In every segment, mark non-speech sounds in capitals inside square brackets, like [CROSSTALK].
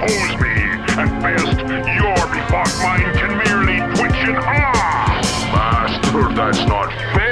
oppose me. At best, your befought mind can merely twitch in awe. Master, that's not fair.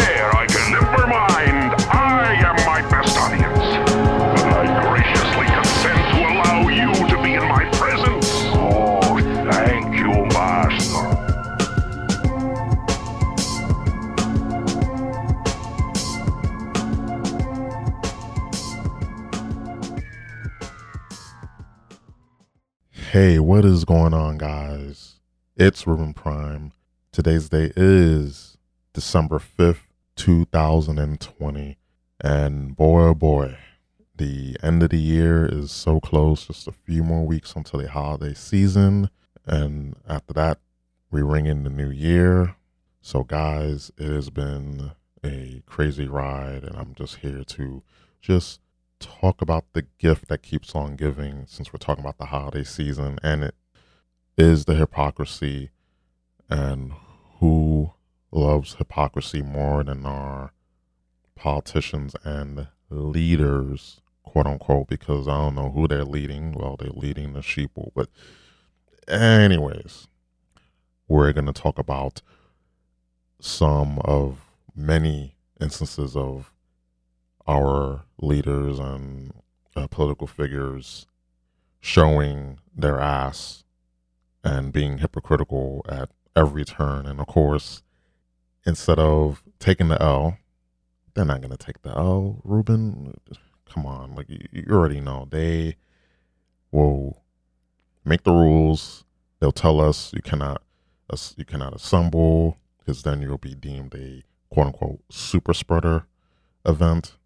Hey, what is going on, guys? It's Ruben Prime. Today's day is December 5th, 2020. And boy, oh boy, the end of the year is so close. Just a few more weeks until the holiday season. And after that, we ring in the new year. So, guys, it has been a crazy ride, and I'm just here to just talk about the gift that keeps on giving since we're talking about the holiday season and it is the hypocrisy and who loves hypocrisy more than our politicians and leaders quote unquote because i don't know who they're leading. Well they're leading the sheeple but anyways we're going to talk about some of many instances of our leaders and uh, political figures showing their ass and being hypocritical at every turn. And of course, instead of taking the L, they're not going to take the L. Ruben, come on. Like, you, you already know. They will make the rules. They'll tell us you cannot, you cannot assemble because then you'll be deemed a quote unquote super spreader event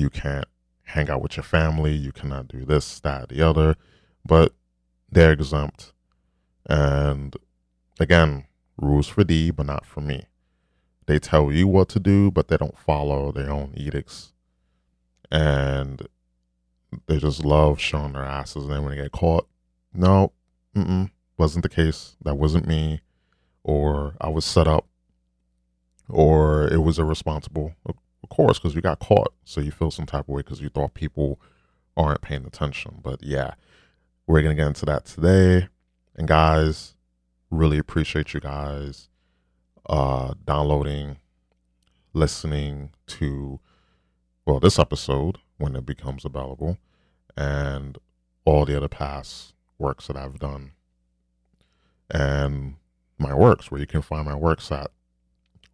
you can't hang out with your family, you cannot do this, that, the other, but they're exempt. And again, rules for thee, but not for me. They tell you what to do, but they don't follow their own edicts. And they just love showing their asses. And then when they get caught, no, mm-mm, wasn't the case. That wasn't me. Or I was set up. Or it was irresponsible of course, because you got caught. So you feel some type of way because you thought people aren't paying attention. But yeah, we're going to get into that today. And guys, really appreciate you guys uh, downloading, listening to, well, this episode when it becomes available, and all the other past works that I've done. And my works, where you can find my works at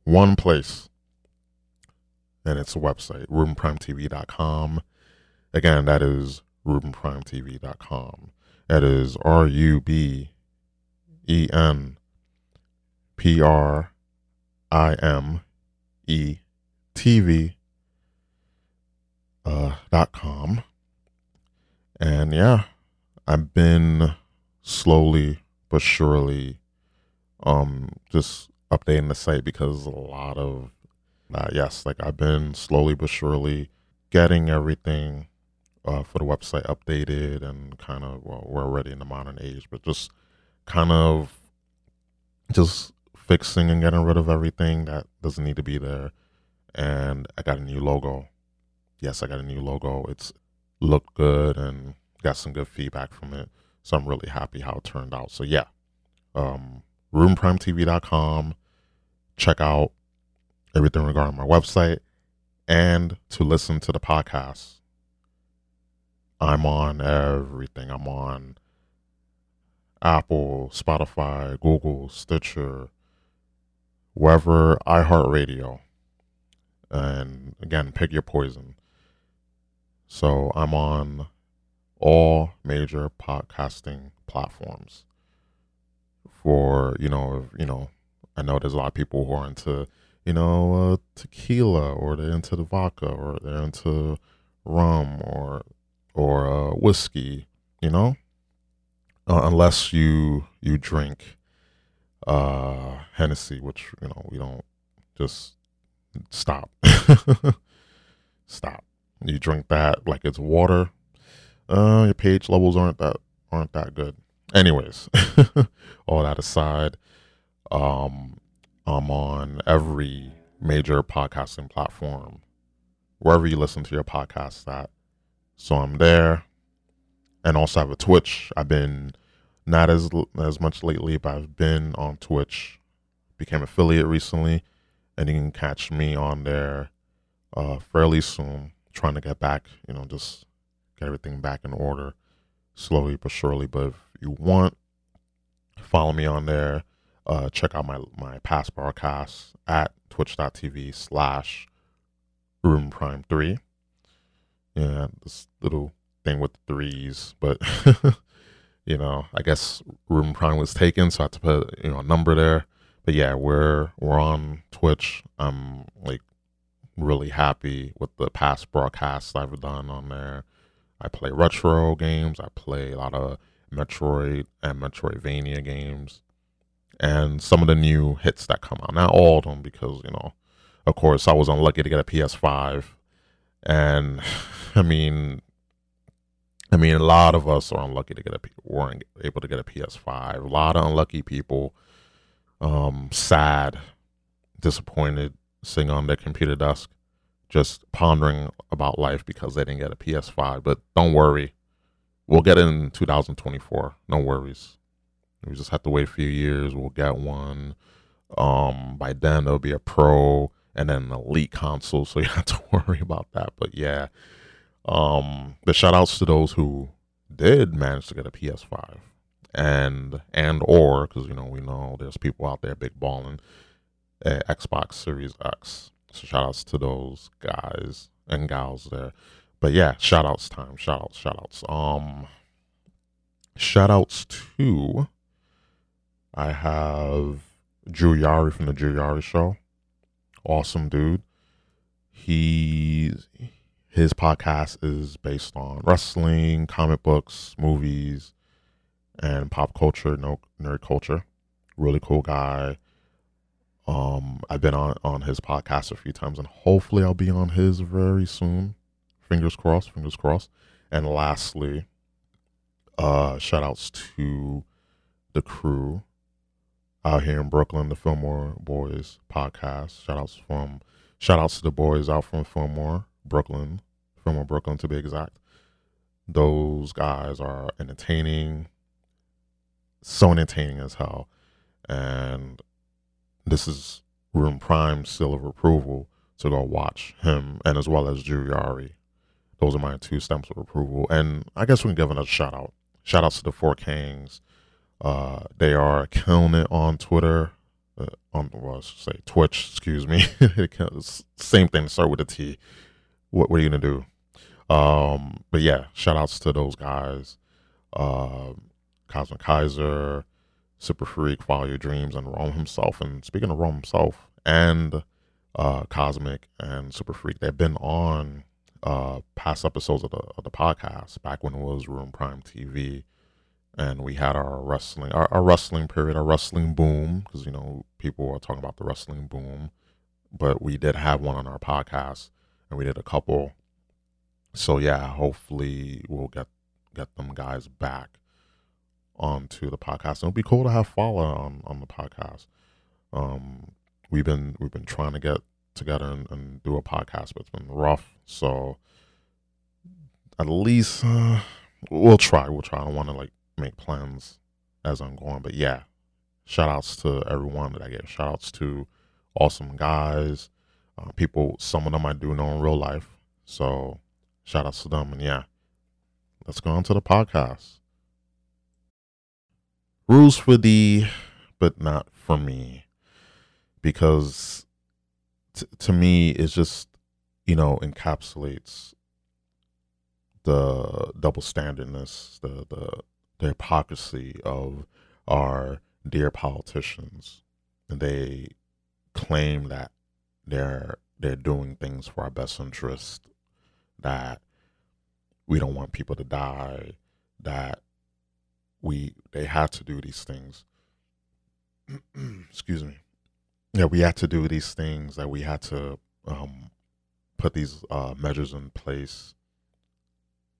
one place and it's a website, RubenPrimeTV.com. Again, that is RubenPrimeTV.com. That is R U B E N P R I M E T V uh, dot com. And yeah, I've been slowly but surely um just updating the site because a lot of uh, yes, like I've been slowly but surely getting everything uh, for the website updated and kind of, well, we're already in the modern age, but just kind of just fixing and getting rid of everything that doesn't need to be there. And I got a new logo. Yes, I got a new logo. It's looked good and got some good feedback from it. So I'm really happy how it turned out. So yeah, um, RubenPrimeTV.com. Check out everything regarding my website and to listen to the podcast. I'm on everything. I'm on Apple, Spotify, Google, Stitcher, wherever iHeartRadio. And again, pick your poison. So I'm on all major podcasting platforms. For you know, you know, I know there's a lot of people who are into you know, uh, tequila or they're into the vodka or they're into rum or or uh, whiskey, you know, uh, unless you you drink uh, Hennessy, which you know we don't just stop, [LAUGHS] stop. You drink that like it's water. Uh, your pH levels aren't that aren't that good. Anyways, [LAUGHS] all that aside, um, I'm on every major podcasting platform, wherever you listen to your podcast at. So I'm there. and also I have a Twitch. I've been not as as much lately, but I've been on Twitch. Became affiliate recently, and you can catch me on there uh, fairly soon. Trying to get back, you know, just get everything back in order, slowly but surely. But if you want, follow me on there. Uh, check out my my past broadcasts at twitch.tv slash Ruben Prime three. Yeah, this little thing with threes, but [LAUGHS] you know, I guess Ruben Prime was taken, so I had to put you know a number there. But yeah, we're we're on Twitch. I'm like really happy with the past broadcasts I've done on there. I play retro games. I play a lot of Metroid and Metroidvania games, and some of the new hits that come out. Not all of them, because you know, of course, I was unlucky to get a PS5, and [SIGHS] I mean, I mean, a lot of us are unlucky to get a weren't able to get a PS5. A lot of unlucky people, um, sad, disappointed, sitting on their computer desk, just pondering about life because they didn't get a PS5. But don't worry, we'll get it in 2024. No worries. We just have to wait a few years. We'll get one. Um, by then there'll be a Pro and then an Elite console, so [LAUGHS] you have to worry about that. But yeah, um, the shout outs to those who did manage to get a PS5 and and or because you know we know there's people out there big balling at Xbox Series X. So shout outs to those guys and gals there. But yeah, shout outs time. Shout outs, shout outs. Um shout outs to I have Drew Yari from the Drew Yari show. Awesome dude. He's his podcast is based on wrestling, comic books, movies, and pop culture, no nerd culture. Really cool guy. Um, I've been on on his podcast a few times, and hopefully I'll be on his very soon. Fingers crossed. Fingers crossed. And lastly, uh, shout outs to the crew out here in Brooklyn, the Fillmore Boys podcast. Shout outs from shout outs to the boys out from Fillmore, Brooklyn, Fillmore, Brooklyn to be exact. Those guys are entertaining, so entertaining as hell. And this is Ruben Prime seal of approval to go watch him and as well as Yari. Those are my two stamps of approval. And I guess we can give another shout out. Shout outs to the Four Kings. Uh, they are it on Twitter. Uh, on well, I should say Twitch, excuse me. [LAUGHS] Same thing, start with a T. What, what are you gonna do? Um, but yeah, shout outs to those guys. Uh, Cosmic Kaiser, Super Freak, Follow Your Dreams, and Rome himself. And speaking of Rome himself and uh, Cosmic and Super Freak, they've been on uh, past episodes of the, of the podcast back when it was Ruben Prime TV. And we had our wrestling, our, our wrestling period, our wrestling boom, because, you know, people are talking about the wrestling boom. But we did have one on our podcast, and we did a couple so yeah, hopefully we'll get get them guys back onto the podcast. It'll be cool to have Fala on on the podcast. Um, we've been we've been trying to get together and, and do a podcast, but it's been rough. So at least uh, we'll try. We'll try. I don't want to like make plans as I'm going, but yeah. Shout outs to everyone that I get. Shout outs to awesome guys, uh, people. Some of them I do know in real life. So Shout out to them. And yeah, let's go on to the podcast. Rules for thee, but not for me. Because t- to me, it's just, you know, encapsulates the double standardness, the, the, the hypocrisy of our dear politicians. They claim that they're they're doing things for our best interest that we don't want people to die, that we they had to do these things. [CLEARS THROAT] Excuse me. Yeah, we had to do these things that we had to um, put these uh, measures in place,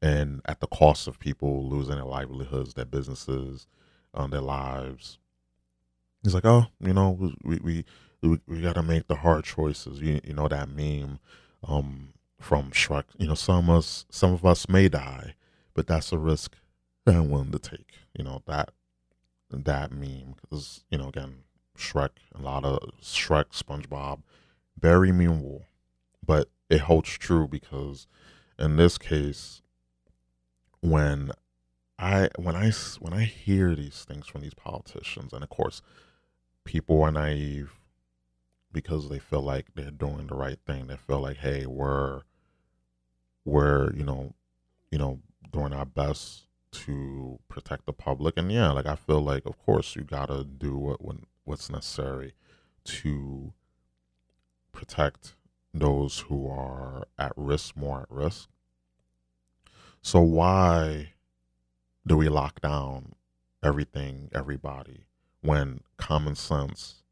and at the cost of people losing their livelihoods, their businesses, um, their lives. He's like, oh, you know, we we we, we got to make the hard choices. You you know that meme. Um, from Shrek. You know, some of us, some of us may die, but that's a risk that I'm willing to take. You know that that meme because you know again Shrek, a lot of Shrek, SpongeBob, very memeable, but it holds true because in this case, when I when I when I hear these things from these politicians, and of course, people are naive because they feel like they're doing the right thing. They feel like, hey, we're we're you know, you know, doing our best to protect the public. And yeah, like I feel like, of course, you gotta do what when what's necessary to protect those who are at risk, more at risk. So why do we lock down everything, everybody, when common sense,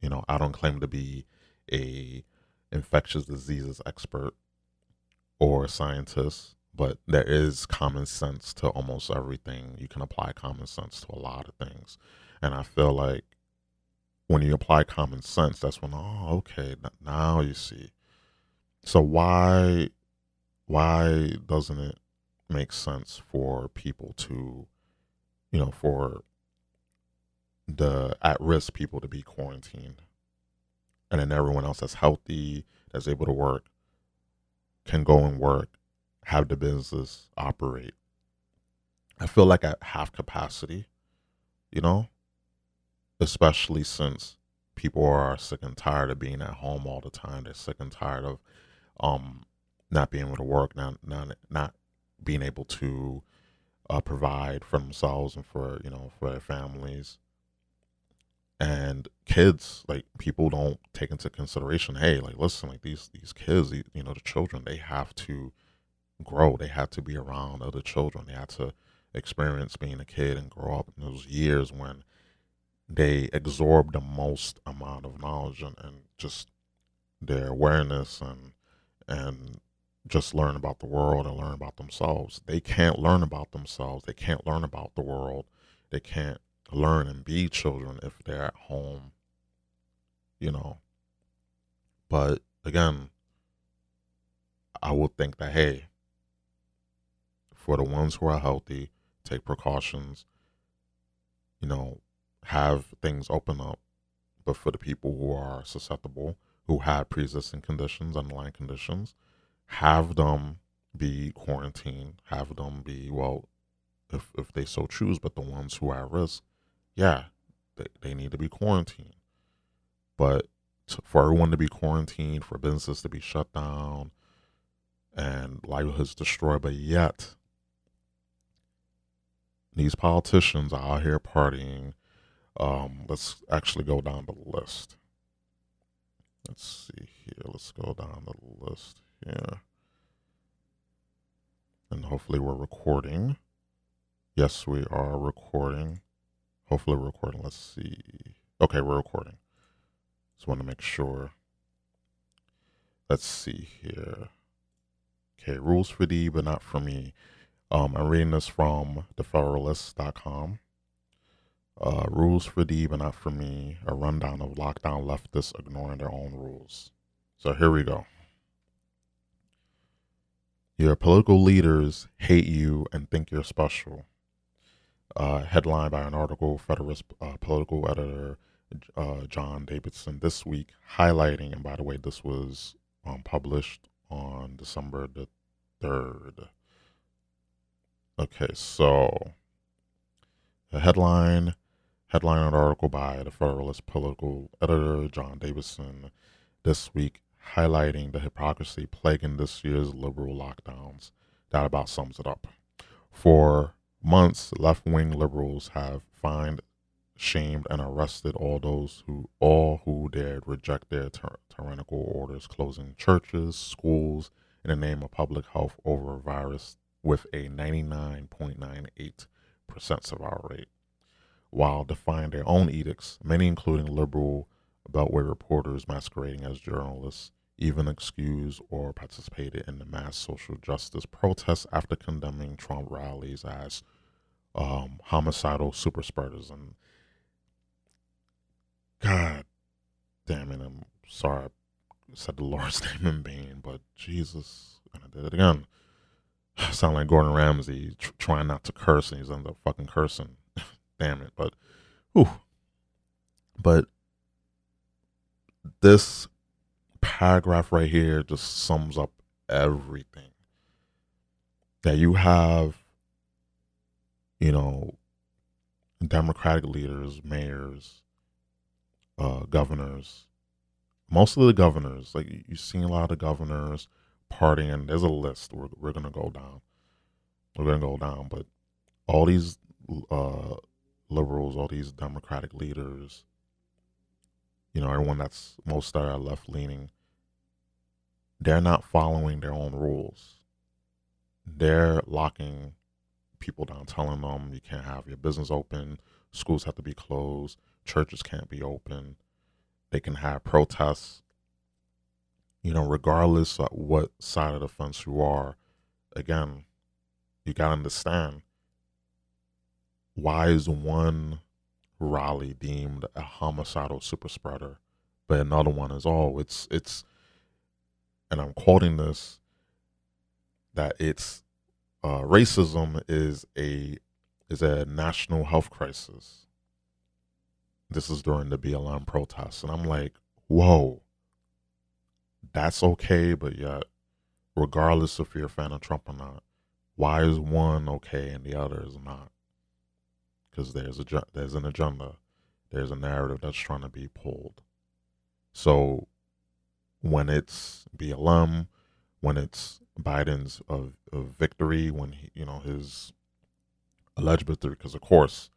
you know, I don't claim to be a infectious diseases expert or scientist, but there is common sense to almost everything. You can apply common sense to a lot of things. And I feel like when you apply common sense, that's when, oh, okay, now you see. So why, why doesn't it make sense for people to, you know, for the at risk people to be quarantined? And then everyone else that's healthy, that's able to work, can go and work have the business operate. I feel like at half capacity, you know, especially since people are sick and tired of being at home all the time. They're sick and tired of um not being able to work, not not not being able to uh, provide for themselves and for you know for their families and kids like people don't take into consideration hey like listen like these these kids you know the children they have to grow. They have to be around other children. They have to experience being a kid and grow up in those years when they absorb the most amount of knowledge and, and just their awareness and and just learn about the world and learn about themselves. They can't learn about themselves. They can't learn about the world. They can't learn and be children if they're at home, you know. But again, I would think that, hey, for the ones who are healthy, take precautions, you know, have things open up. But for the people who are susceptible, who had pre existing conditions, underlying conditions, have them be quarantined, have them be, well, if, if they so choose, but the ones who are at risk, yeah, they, they need to be quarantined. But to, for everyone to be quarantined, for businesses to be shut down, and livelihoods destroyed, but yet these politicians are out here partying. Um, let's actually go down the list. Let's see here. Let's go down the list here. And hopefully we're recording. Yes, we are recording. Hopefully we're recording. Let's see. Okay, we're recording. Just want to make sure. Let's see here. Okay, rules for thee, but not for me. Um, I'm reading this from thefederalist.com. Uh, rules for thee, but not for me. A rundown of lockdown leftists ignoring their own rules. So here we go. Your political leaders hate you and think you're special. Uh, headline by an article, Federalist uh, political editor uh, John Davidson this week, highlighting, and by the way, this was um, published on December the 3rd. Okay, so a headline headline article by the Federalist political editor John Davidson this week highlighting the hypocrisy plaguing this year's liberal lockdowns. That about sums it up. For months, left-wing liberals have fined, shamed, and arrested all those who all who dared reject their tyr- tyrannical orders, closing churches, schools in the name of public health over a virus with a 99.98% survival rate. While defying their own edicts, many, including liberal Beltway reporters masquerading as journalists, even excused or participated in the mass social justice protests after condemning Trump rallies as um, homicidal super spreaders. And God damn it, I'm sorry I said the Lord's [LAUGHS] name in vain, but Jesus, and I did it again [SIGHS] sound like Gordon Ramsay tr- trying not to curse and he's end up fucking cursing. [LAUGHS] Damn it. But, whew. But this paragraph right here just sums up everything that you have, you know, Democratic leaders, mayors, uh, governors, most of the governors, like you've seen a lot of governors partying. There's a list we're, we're going to go down. We're going to go down, but all these uh, liberals, all these Democratic leaders, you know, everyone that's most that are left leaning, they're not following their own rules. They're locking people down, telling them you can't have your business open, schools have to be closed, churches can't be open, they can have protests. You know, regardless of what side of the fence you are, again, you got to understand why is one rally deemed a homicidal super spreader, but another one is oh, it's it's, and I'm quoting this that it's uh, racism is a is a national health crisis. This is during the BLM protests, and I'm like, whoa, that's okay, but yet, regardless if you're a fan of Trump or not, why is one okay and the other is not? Because there's a there's an agenda, there's a narrative that's trying to be pulled. So when it's BLM, when it's Biden's of, of victory, when he, you know his alleged victory, because of course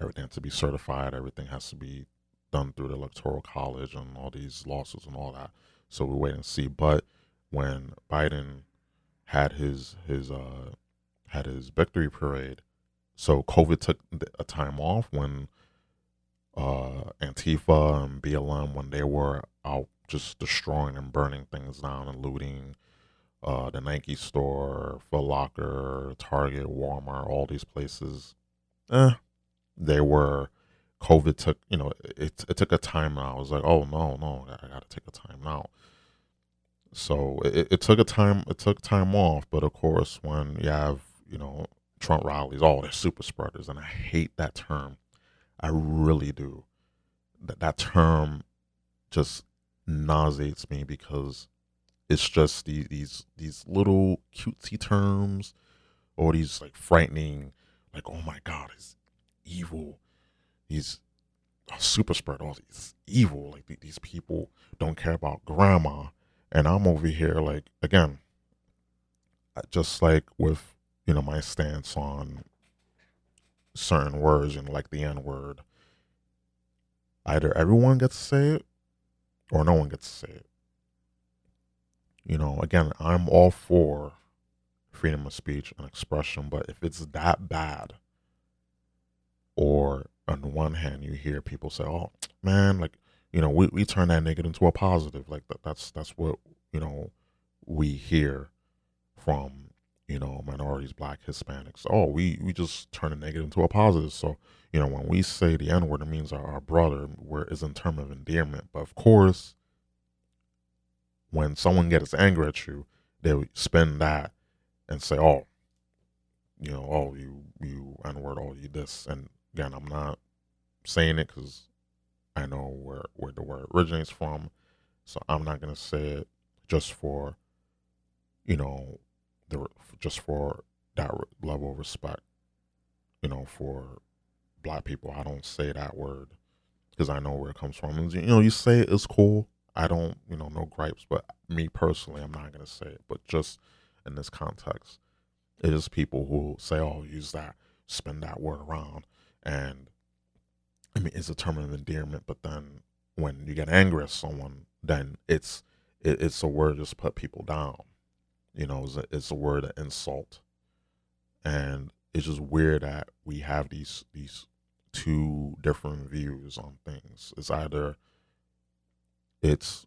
everything has to be certified, everything has to be done through the electoral college and all these lawsuits and all that. So we wait and see. But when Biden had his his uh had his victory parade, so COVID took a time off when uh Antifa and BLM when they were out just destroying and burning things down and looting uh, the Nike store, Foot Locker, Target, Walmart, all these places. Eh, they were. COVID took, you know, it, it took a time out. I was like, oh no, no, I got to take a time now. So it, it took a time, it took time off. But of course, when you have, you know, Trump rallies, oh, they're super spreaders, and I hate that term. I really do. That that term just nauseates me because it's just these these these little cutesy terms or these like frightening like oh my god he's evil he's a super spread all these evil like these people don't care about grandma and i'm over here like again just like with you know my stance on certain words and like the n word either everyone gets to say it or no one gets to say it. You know, again, I'm all for freedom of speech and expression, but if it's that bad, or on the one hand, you hear people say, "Oh, man, like you know, we, we turn that negative into a positive," like that, that's that's what you know we hear from you know minorities, black, Hispanics. Oh, we we just turn a negative into a positive. So you know, when we say the N word, it means our, our brother, where is in terms of endearment. But of course, when someone gets angry at you, they spend that and say, "Oh, you know, oh you you N word, oh you this." And again, I'm not saying it because I know where where the word originates from, so I'm not gonna say it just for, you know, just for that level of respect, you know, for black people. I don't say that word because I know where it comes from. And, you know, you say it is cool, I don't, you know, no gripes, but me personally, I'm not going to say it. But just in this context, it is people who say, oh, use that, spin that word around. And I mean, it's a term of endearment, but then when you get angry at someone, then it's it, it's a word just put people down. You know, it's a, it's a word of insult, and it's just weird that we have these these two different views on things. It's either it's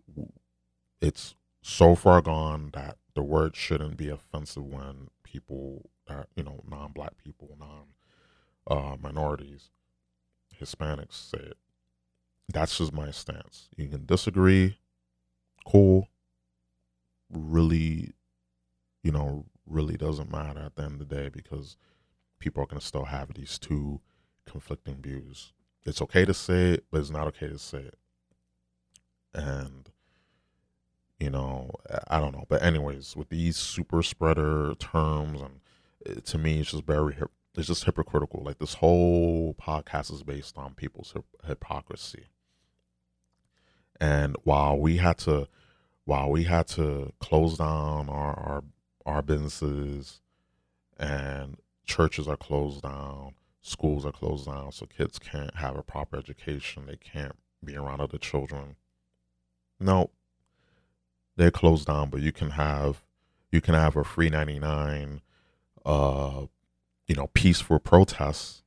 it's so far gone that the word shouldn't be offensive when people you know non-black people non uh, minorities hispanics say it. That's just my stance. You can disagree cool really you know really doesn't matter at the end of the day because people are going to still have these two conflicting views. It's okay to say it, but it's not okay to say it. And you know, I don't know. But anyways, with these super spreader terms, and uh, to me, it's just very it's just hypocritical. Like this whole podcast is based on people's hypocrisy. And while we had to, while we had to close down our our, our businesses, and churches are closed down, schools are closed down, so kids can't have a proper education. They can't be around other children. No, they're closed down, but you can have you can have a free ninety nine, uh, you know, peaceful protests.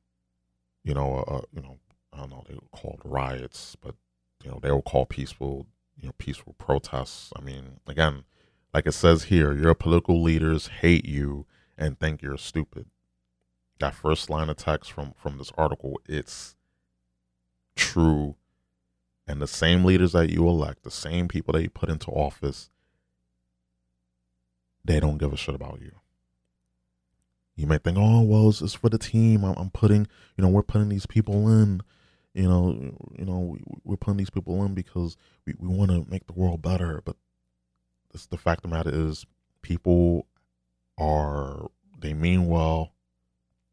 You know, uh, you know, I don't know, they were called riots, but you know, they were called peaceful, you know, peaceful protests. I mean, again, like it says here, your political leaders hate you and think you're stupid. That first line of text from from this article, it's true and the same leaders that you elect, the same people that you put into office, they don't give a shit about you. You might think, oh well, it's, it's for the team. I'm, I'm, putting, you know, we're putting these people in. You know, you know, we, are putting these people in because we, we want to make the world better. But this, the fact of the matter is, people are they mean well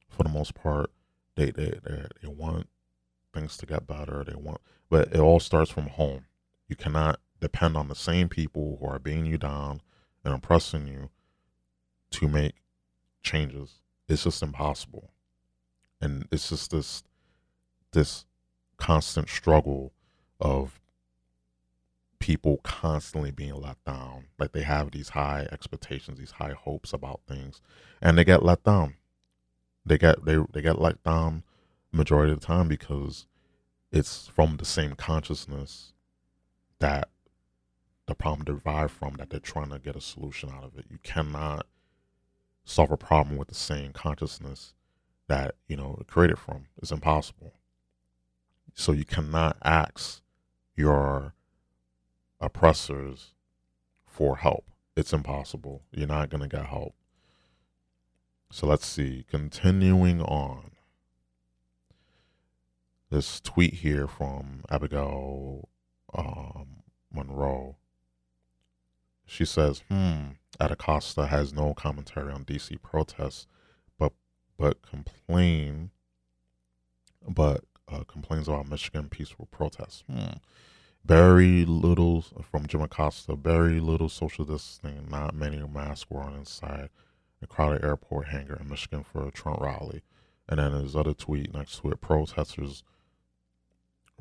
for the most part. They they they, they want things to get better. They want, but it all starts from home. You cannot depend on the same people who are beating you down and oppressing you to make changes. It's just impossible. And it's just this this constant struggle of people constantly being let down. Like they have these high expectations, these high hopes about things, and they get let down. They get they they get let down majority of the time because it's from the same consciousness that the problem derived from that they're trying to get a solution out of it. You cannot solve a problem with the same consciousness that, you know, it created from. It's impossible. So you cannot ask your oppressors for help. It's impossible. You're not going to get help. So let's see. Continuing on this tweet here from Abigail um, Marone. She says, "Hmm, Acosta has no commentary on DC protests, but but complain, but uh, complains about Michigan peaceful protests. Hmm. Very little from Jim Acosta. Very little social distancing. Not many masks worn inside a crowded airport hangar in Michigan for a Trump rally." And then his other tweet next to it: protesters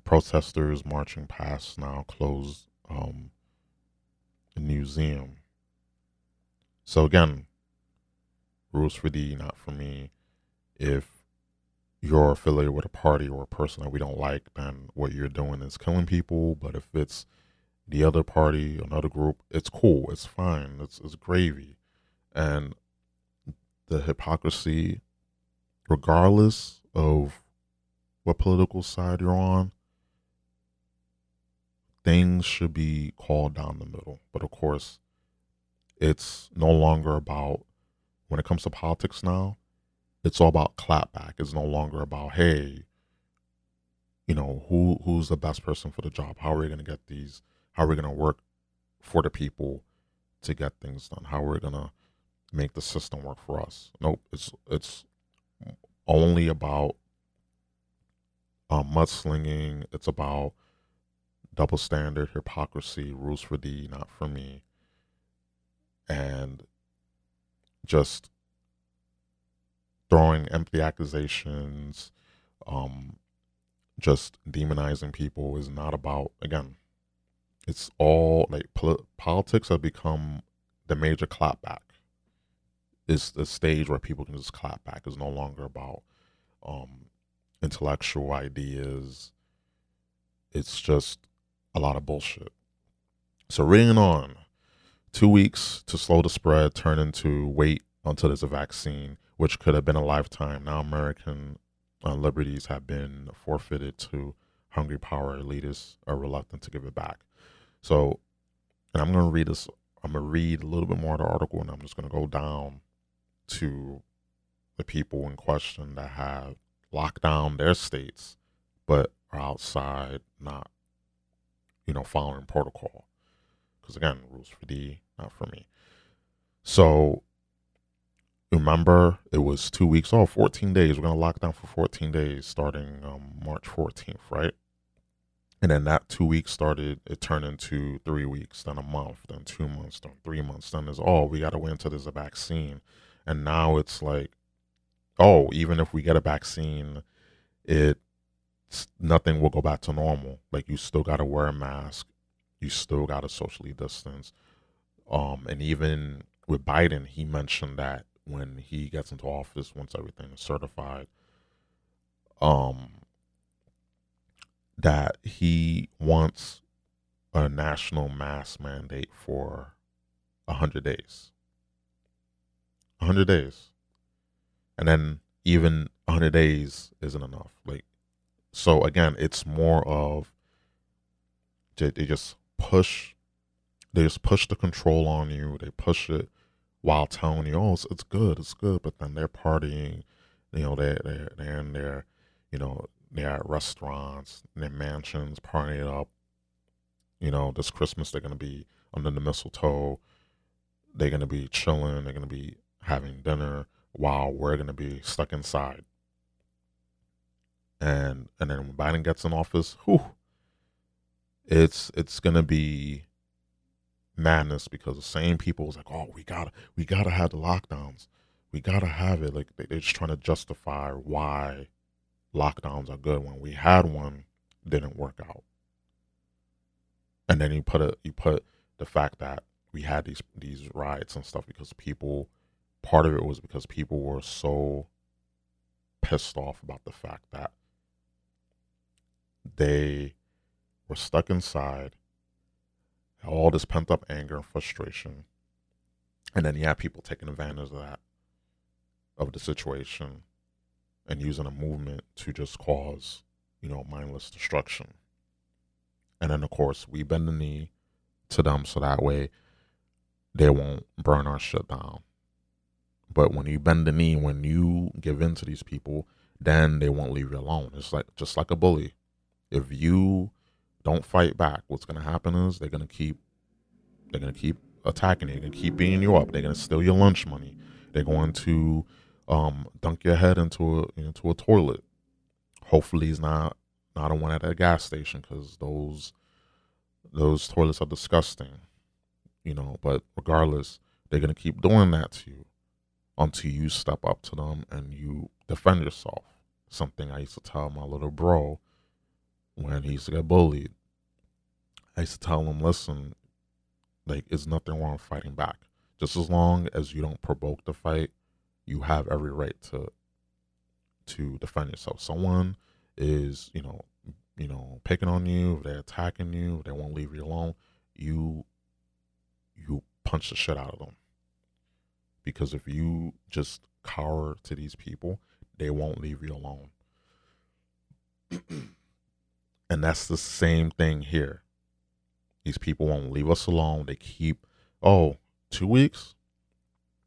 protesters marching past now closed um, a museum. So again, rules for thee, not for me. If you're affiliated with a party or a person that we don't like, then what you're doing is killing people. But if it's the other party, another group, it's cool, it's fine, it's, it's gravy. And the hypocrisy, regardless of what political side you're on, things should be called down the middle. But of course, it's no longer about when it comes to politics now, it's all about clapback. It's no longer about, hey, you know, who who's the best person for the job? How are we gonna get these how are we gonna work for the people to get things done? How are we gonna make the system work for us? Nope, it's it's only about um, mudslinging. It's about double standard, hypocrisy, rules for thee, not for me, and just throwing empty accusations, um, just demonizing people is not about, again, it's all like pol- politics have become the major clapback. It's the stage where people can just clap back. It's no longer about um, intellectual ideas. It's just a lot of bullshit. So reading on, two weeks to slow the spread turn into wait until there's a vaccine, which could have been a lifetime. Now American uh, liberties have been forfeited to hungry power elitists are reluctant to give it back. So, and I'm going to read this. I'm going to read a little bit more of the article, and I'm just going to go down to the people in question that have locked down their states but are outside not you know following protocol because again rules for d not for me so remember it was two weeks oh 14 days. We're going to lock down for 14 days starting um, march 14th right? And then that two weeks started it turned into three weeks then a month then two months then three months then there's oh we got to wait until there's a vaccine. And now it's like oh even if we get a vaccine it nothing will go back to normal. Like you still got to wear a mask. You still got to socially distance. Um and even with biden he mentioned that when he gets into office once everything is certified um that he wants a national mask mandate for 100 days. 100 days. And then even 100 days isn't enough. Like so again it's more of they, they just push they just push the control on you. They push it while telling you, oh, it's, it's good, it's good, but then they're partying, you know, they're, they're, they're in their, you know, they're at restaurants, their mansions, partying up. You know, this Christmas they're going to be under the mistletoe. They're going to be chilling. They're going to be having dinner while we're going to be stuck inside. And and then when Biden gets in office, whew, it's it's going to be madness because the same people was like, oh, we gotta, we gotta have the lockdowns, we gotta have it. Like they, are just trying to justify why lockdowns are good when we had one didn't work out. And then you put a, you put the fact that we had these these riots and stuff because people, part of it was because people were so pissed off about the fact that they were stuck inside all this pent up anger and frustration. And then you have people taking advantage of that, of the situation, and using a movement to just cause, you know, mindless destruction. And then, of course, we bend the knee to them so that way they won't burn our shit down. But when you bend the knee, when you give in to these people, then they won't leave you alone. It's like just like a bully. If you don't fight back, what's going to happen is they're going to keep they're going to keep attacking you. They're going to keep beating you up. They're going to steal your lunch money. They're going to um, dunk your head into a into a toilet. Hopefully, it's not not a one at a gas station because those those toilets are disgusting. You know, but regardless, they're to keep doing that to you until you step up to them and you defend yourself. Something I used to tell my little bro when he used to get bullied. I used to tell him, listen, like, it's nothing wrong fighting back. Just as long as you don't provoke the fight, you have every right to to defend yourself. Someone is, you know, you know, picking on you, they're attacking you, they won't leave you alone, you you punch the shit out of them. Because if you just cower to these people, they won't leave you alone. [CLEARS THROAT] And that's the same thing here. These people won't leave us alone. They keep, oh, two weeks?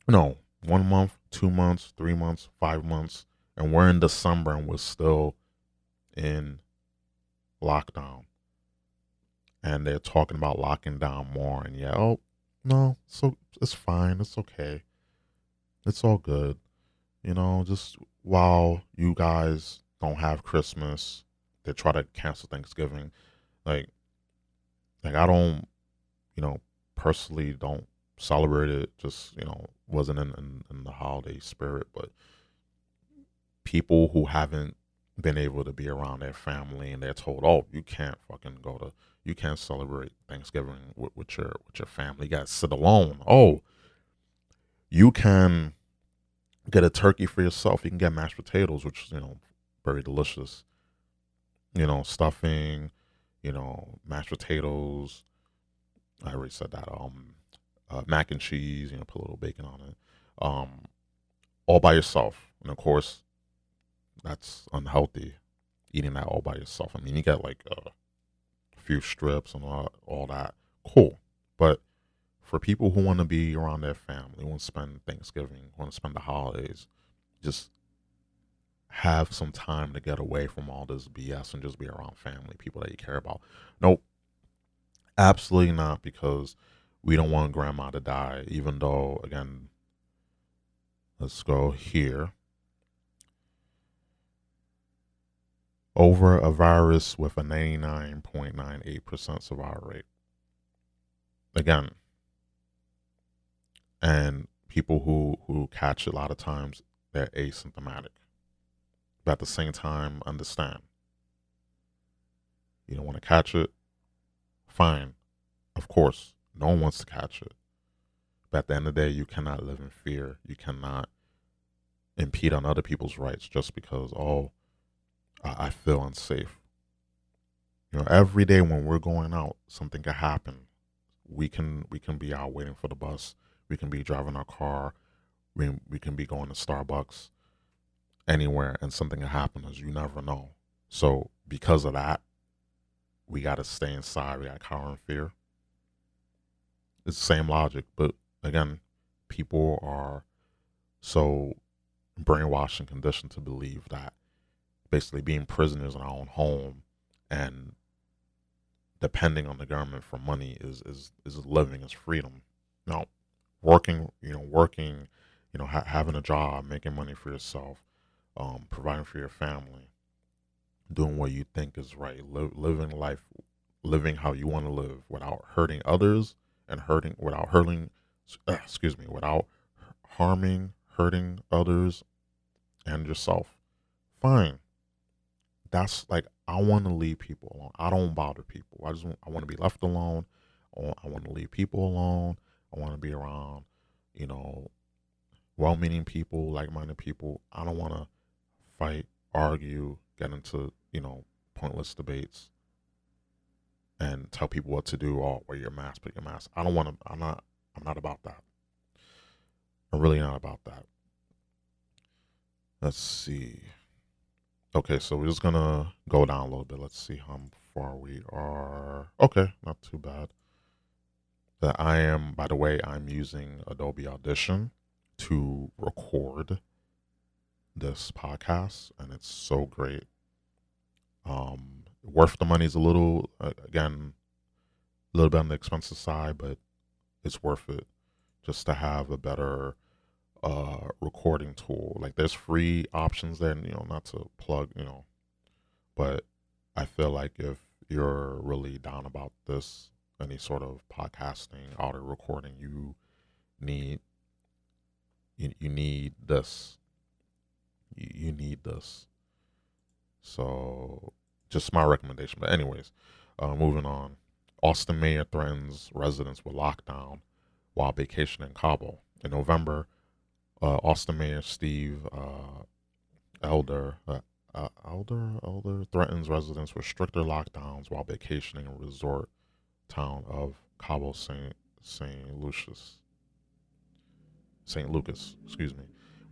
No, one month, two months, three months, five months. And we're in December and we're still in lockdown. And they're talking about locking down more. And yeah, oh, no, so it's fine. It's okay. It's all good. You know, just while you guys don't have Christmas they try to cancel Thanksgiving. Like, like I don't, you know, personally don't celebrate it. Just you know, wasn't in, in, in the holiday spirit. But people who haven't been able to be around their family and they're told, oh, you can't fucking go to, you can't celebrate Thanksgiving with, with your with your family. You got to sit alone. Oh, you can get a turkey for yourself. You can get mashed potatoes, which you know very delicious you know, stuffing, you know, mashed potatoes. I already said that. Um, uh, mac and cheese. You know, put a little bacon on it. Um, all by yourself, and of course, that's unhealthy. Eating that all by yourself. I mean, you get like a few strips and all, all that. Cool, but for people who want to be around their family, want to spend Thanksgiving, want to spend the holidays, just have some time to get away from all this BS and just be around family, people that you care about. Nope. Absolutely not, because we don't want grandma to die, even though, again, let's go here. Over a virus with a 99.98% survival rate. Again, and people who, who catch a lot of times, they're asymptomatic but at the same time understand. You don't want to catch it, fine. Of course, no one wants to catch it. But at the end of the day, you cannot live in fear. You cannot impede on other people's rights just because, oh, I, feel unsafe. You know, every day when we're going out, something can happen. We can we can be out waiting for the bus. We can be driving our car. We we can be going to Starbucks anywhere and something can happen as you never know. So because of that, we got to stay inside. We gotta cower in fear. It's the same logic, but again, people are so brainwashed and conditioned to believe that basically being prisoners in our own home and depending on the government for money is is is living is freedom. Now, working, you know, working, you know, ha- having a job, making money for yourself, um, providing for your family, doing what you think is right, li- living life, living how you want to live without hurting others and hurting without hurting, uh, excuse me, without harming, hurting others and yourself. Fine. That's like I want to leave people alone. I don't bother people. I just want, I want to be left alone. I want, I want to leave people alone. I want to be around, you know, well-meaning people, like-minded people. I don't want to fight, argue, get into, you know, pointless debates and tell people what to do or wear your mask, put your mask. I don't want to, I'm not, I'm not about that. I'm really not about that. Let's see. Okay, so we're just gonna go down a little bit. Let's see how far we are. Okay, not too bad. That I am, by the way, I'm using Adobe Audition to record this podcast, and it's so great. Um, worth the money is a little uh, again, a little bit on the expensive side, but it's worth it just to have a better uh recording tool. Like there's free options there, you know, not to plug, you know, but I feel like if you're really down about this, any sort of podcasting, audio recording, you need you, you need this you, need this. So, just my recommendation. But anyways, uh, moving on. Austin mayor threatens residents with lockdown while vacationing in Cabo. In November, uh, Austin Mayor Steve uh, Adler uh, uh, Adler Adler threatens residents with stricter lockdowns while vacationing in resort town of Cabo Saint Saint Lucius. Saint Lucas, excuse me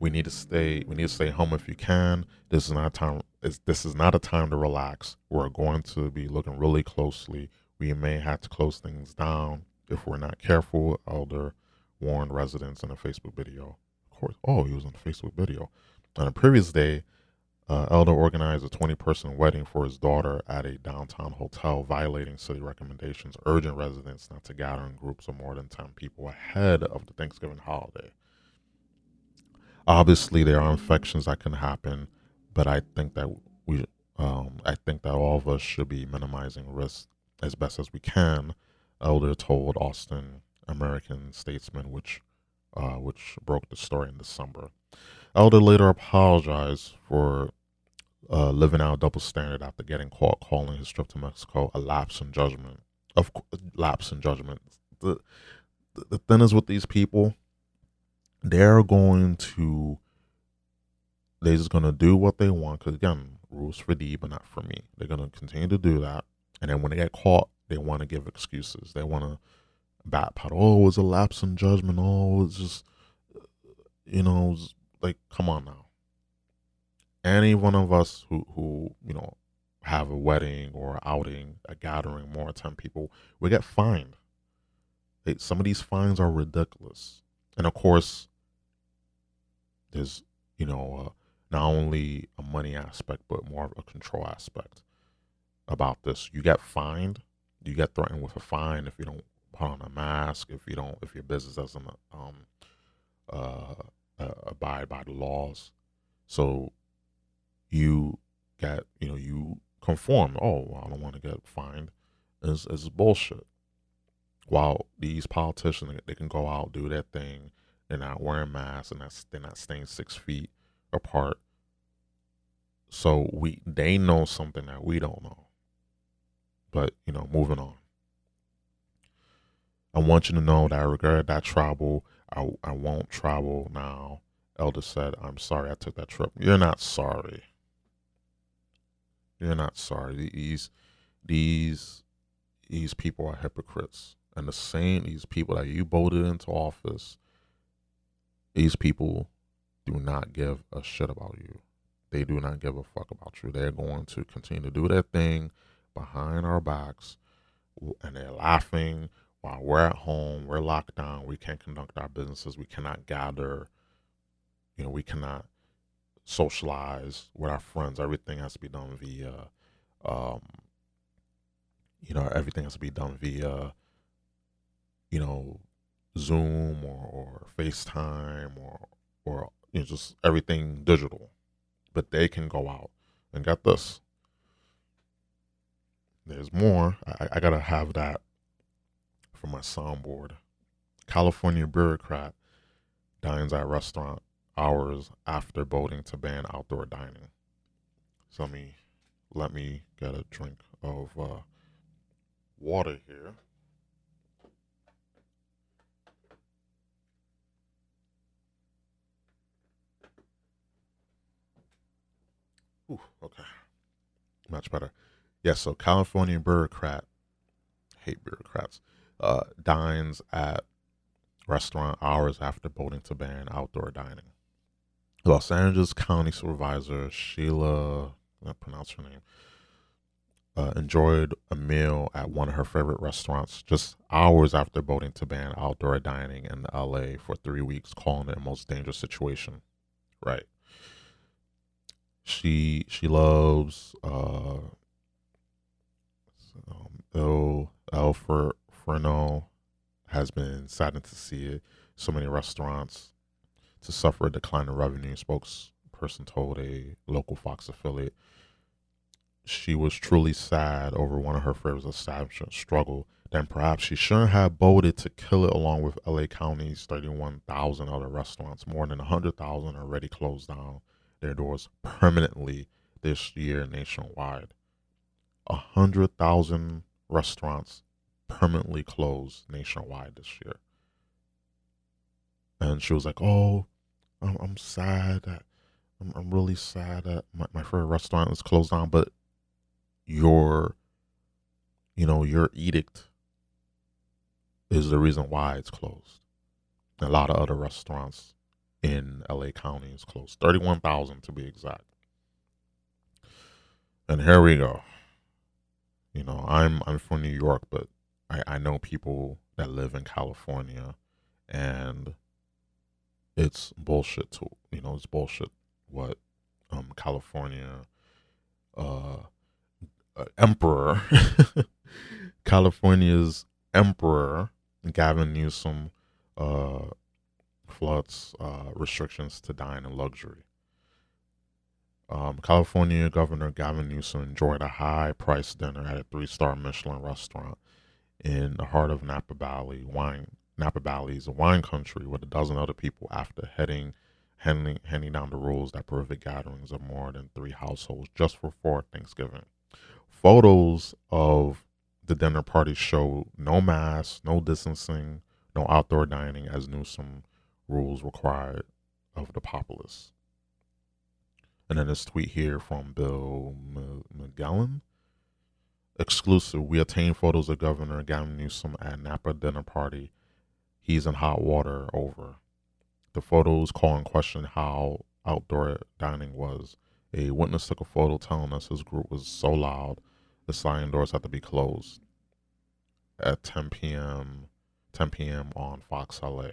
we need to stay we need to stay home if you can. This is not time this is not a time to relax. We're going to be looking really closely. We may have to close things down if we're not careful. Adler warned residents in a facebook video of course oh he was on a facebook video. On a previous day uh, Adler organized a 20 person wedding for his daughter at a downtown hotel violating city recommendations urging residents not to gather in groups of more than 10 people ahead of the thanksgiving holiday obviously there are infections that can happen, but I think that we, um, I think that all of us should be minimizing risk as best as we can. Adler told Austin American Statesman, which, uh, which broke the story in December. Adler later apologized for uh, living out double standard after getting caught calling his trip to Mexico a lapse in judgment. Of lapse in judgment. The, the thing is with these people, they're going to they're just going to do what they want because again rules for thee but not for me. They're going to continue to do that and then when they get caught they want to give excuses. They want to backpedal oh it was a lapse in judgment. Oh it's just you know like come on now. Any one of us who who you know have a wedding or outing a gathering more than 10 people we get fined. Some of these fines are ridiculous, and of course, there's you know uh, not only a money aspect but more of a control aspect about this. You get fined, you get threatened with a fine if you don't put on a mask, if you don't, if your business doesn't um, uh, uh, abide by the laws. So you get, you know, you conform. Oh, well, I don't want to get fined. Is is bullshit. While these politicians, they can go out do their thing. They're not wearing masks and that's, they're not staying six feet apart. So we they know something that we don't know. But you know, moving on. I want you to know that I regret that travel. I, I won't travel now. Adler said, I'm sorry I took that trip. You're not sorry. You're not sorry. These these these people are hypocrites. And the same these people that you voted into office, these people do not give a shit about you. They do not give a fuck about you. They're going to continue to do their thing behind our backs and they're laughing while we're at home, we're locked down, we can't conduct our businesses, we cannot gather, you know, we cannot socialize with our friends. Everything has to be done via, um, you know, everything has to be done via, you know, Zoom or, or FaceTime or, or you know, just everything digital. But they can go out and get this. There's more. I, I gotta have that for my soundboard. California bureaucrat dines at restaurant hours after voting to ban outdoor dining. So let me let me get a drink of uh, water here. Ooh, okay. Much better. Yes, so California bureaucrat, hate bureaucrats, uh, dines at restaurant hours after voting to ban outdoor dining. Los Angeles County Supervisor Sheila, I pronounce her name, uh, enjoyed a meal at one of her favorite restaurants just hours after voting to ban outdoor dining in LA for three weeks, calling it a most dangerous situation. Right. She she loves uh, um, El Fresno has been saddened to see it. So many restaurants to suffer a decline in revenue. Spokesperson told a local Fox affiliate she was truly sad over one of her favorite establishments struggle. Then perhaps she shouldn't have voted to kill it along with LA County's 31,000 other restaurants. More than 100,000 already closed down their doors permanently this year nationwide. A 100,000 restaurants permanently closed nationwide this year. And she was like, "Oh, I'm, I'm sad I'm, I'm really sad that my, my favorite restaurant is closed down, but your, you know, your edict is the reason why it's closed. A lot of other restaurants in LA County is thirty-one thousand to be exact. And here we go. You know, I'm I'm from New York, but I, I know people that live in California and it's bullshit too. You know, it's bullshit what um California uh, uh emperor [LAUGHS] California's emperor Gavin Newsom uh floods uh restrictions to dine in luxury. Um, California Governor Gavin Newsom enjoyed a high price dinner at a three star Michelin restaurant in the heart of Napa Valley wine. Napa Valley is a wine country with a dozen other people after heading handing, handing down the rules that prohibit gatherings of more than three households just before Thanksgiving. Photos of the dinner party show no masks, no distancing, no outdoor dining as Newsom rules required of the populace. And then this tweet here from Bill McGowan exclusive. We obtained photos of Governor Gavin Newsom at Napa dinner party. He's in hot water over. The photos call in question how outdoor dining was. A witness took a photo telling us his group was so loud the sliding doors had to be closed. At 10 p.m., 10 p.m. on Fox LA.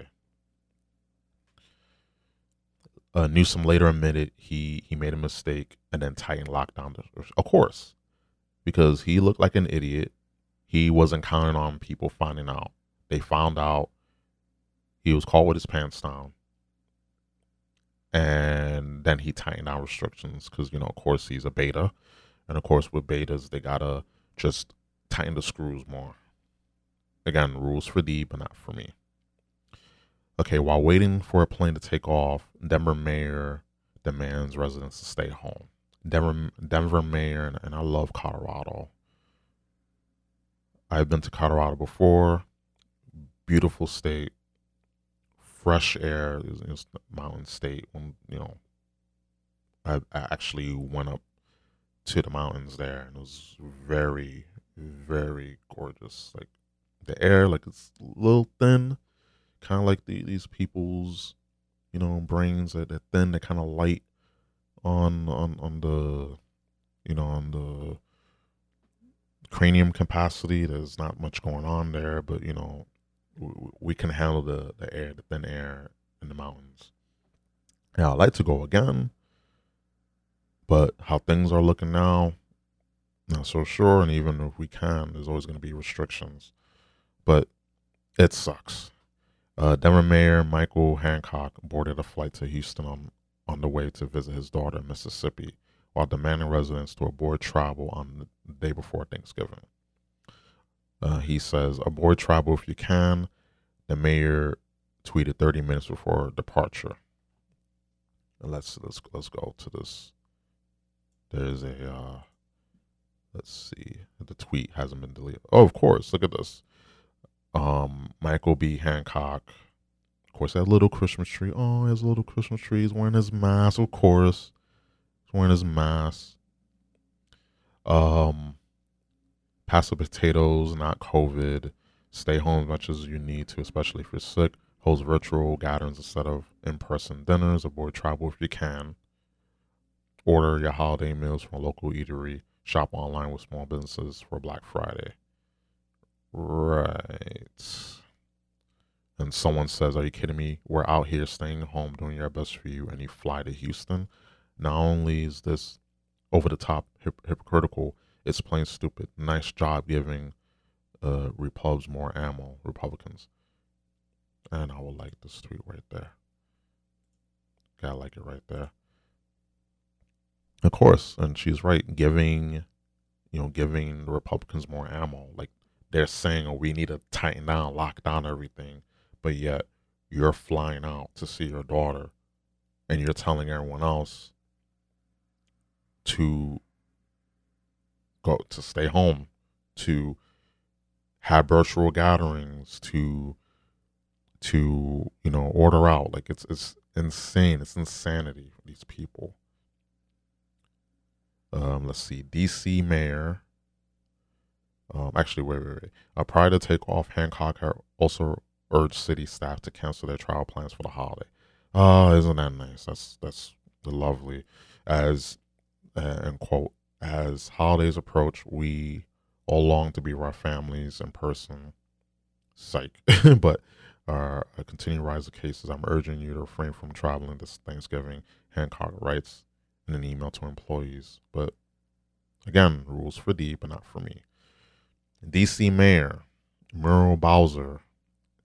Uh, Newsom later admitted he he made a mistake and then tightened lockdown. Of course, because he looked like an idiot. He wasn't counting on people finding out. They found out. He was caught with his pants down, and then he tightened down restrictions because you know, of course, he's a beta, and of course, with betas, they gotta just tighten the screws more. Again, rules for D, but not for me. Okay, while waiting for a plane to take off, Denver mayor demands residents to stay home. Denver, Denver mayor, and I love Colorado. I've been to Colorado before. Beautiful state, fresh air. It's mountain state. When you know, I, I actually went up to the mountains there, and it was very, very gorgeous. Like the air, like it's a little thin, kind of like the, these people's, you know, brains that are thin, that kind of light on on on the, you know, on the cranium capacity. There's not much going on there, but you know, we, we can handle the the air, the thin air in the mountains. Yeah, I'd like to go again, but how things are looking now, not so sure. And even if we can, there's always going to be restrictions but it sucks. Uh, Denver Mayor Michael Hancock boarded a flight to Houston on, on the way to visit his daughter in Mississippi while demanding residents to avoid travel on the day before Thanksgiving. Uh, he says, avoid travel if you can. The mayor tweeted 30 minutes before departure. And let's let's let's go to this. There's a uh, let's see. The tweet hasn't been deleted. Oh, of course. Look at this um, Michael B. Hancock. Of course, that little Christmas tree. Oh, his little Christmas tree. He's wearing his mask. Of course, he's wearing his mask. Um, pass the potatoes, not COVID. Stay home as much as you need to, especially if you're sick. Host virtual gatherings instead of in-person dinners. Avoid travel if you can. Order your holiday meals from a local eatery. Shop online with small businesses for Black Friday. Right. And someone says, Are you kidding me? We're out here staying home, doing our best for you, and you fly to Houston. Not only is this over the top hip- hypocritical, it's plain stupid. Nice job giving uh, Repubs more ammo, Republicans. And I will like this tweet right there. Gotta like it right there. Of course, and she's right, giving, you know, giving the Republicans more ammo. Like they're saying, oh, we need to tighten down, lock down everything. But yet you're flying out to see your daughter and you're telling everyone else to go to stay home, to have virtual gatherings, to to, you know, order out. Like it's it's insane. It's insanity for these people. Um, let's see, DC mayor um, actually, wait, wait, wait. Uh, prior to takeoff, Hancock also urged city staff to cancel their travel plans for the holiday. Oh, isn't that nice? That's that's lovely. As uh, and quote, as holidays approach, we all long to be with our families in person. Psych, [LAUGHS] but uh, a continuing rise of cases. I'm urging you to refrain from traveling this Thanksgiving. Hancock writes in an email to employees. But again, rules for D, but not for me. DC Mayor Muriel Bowser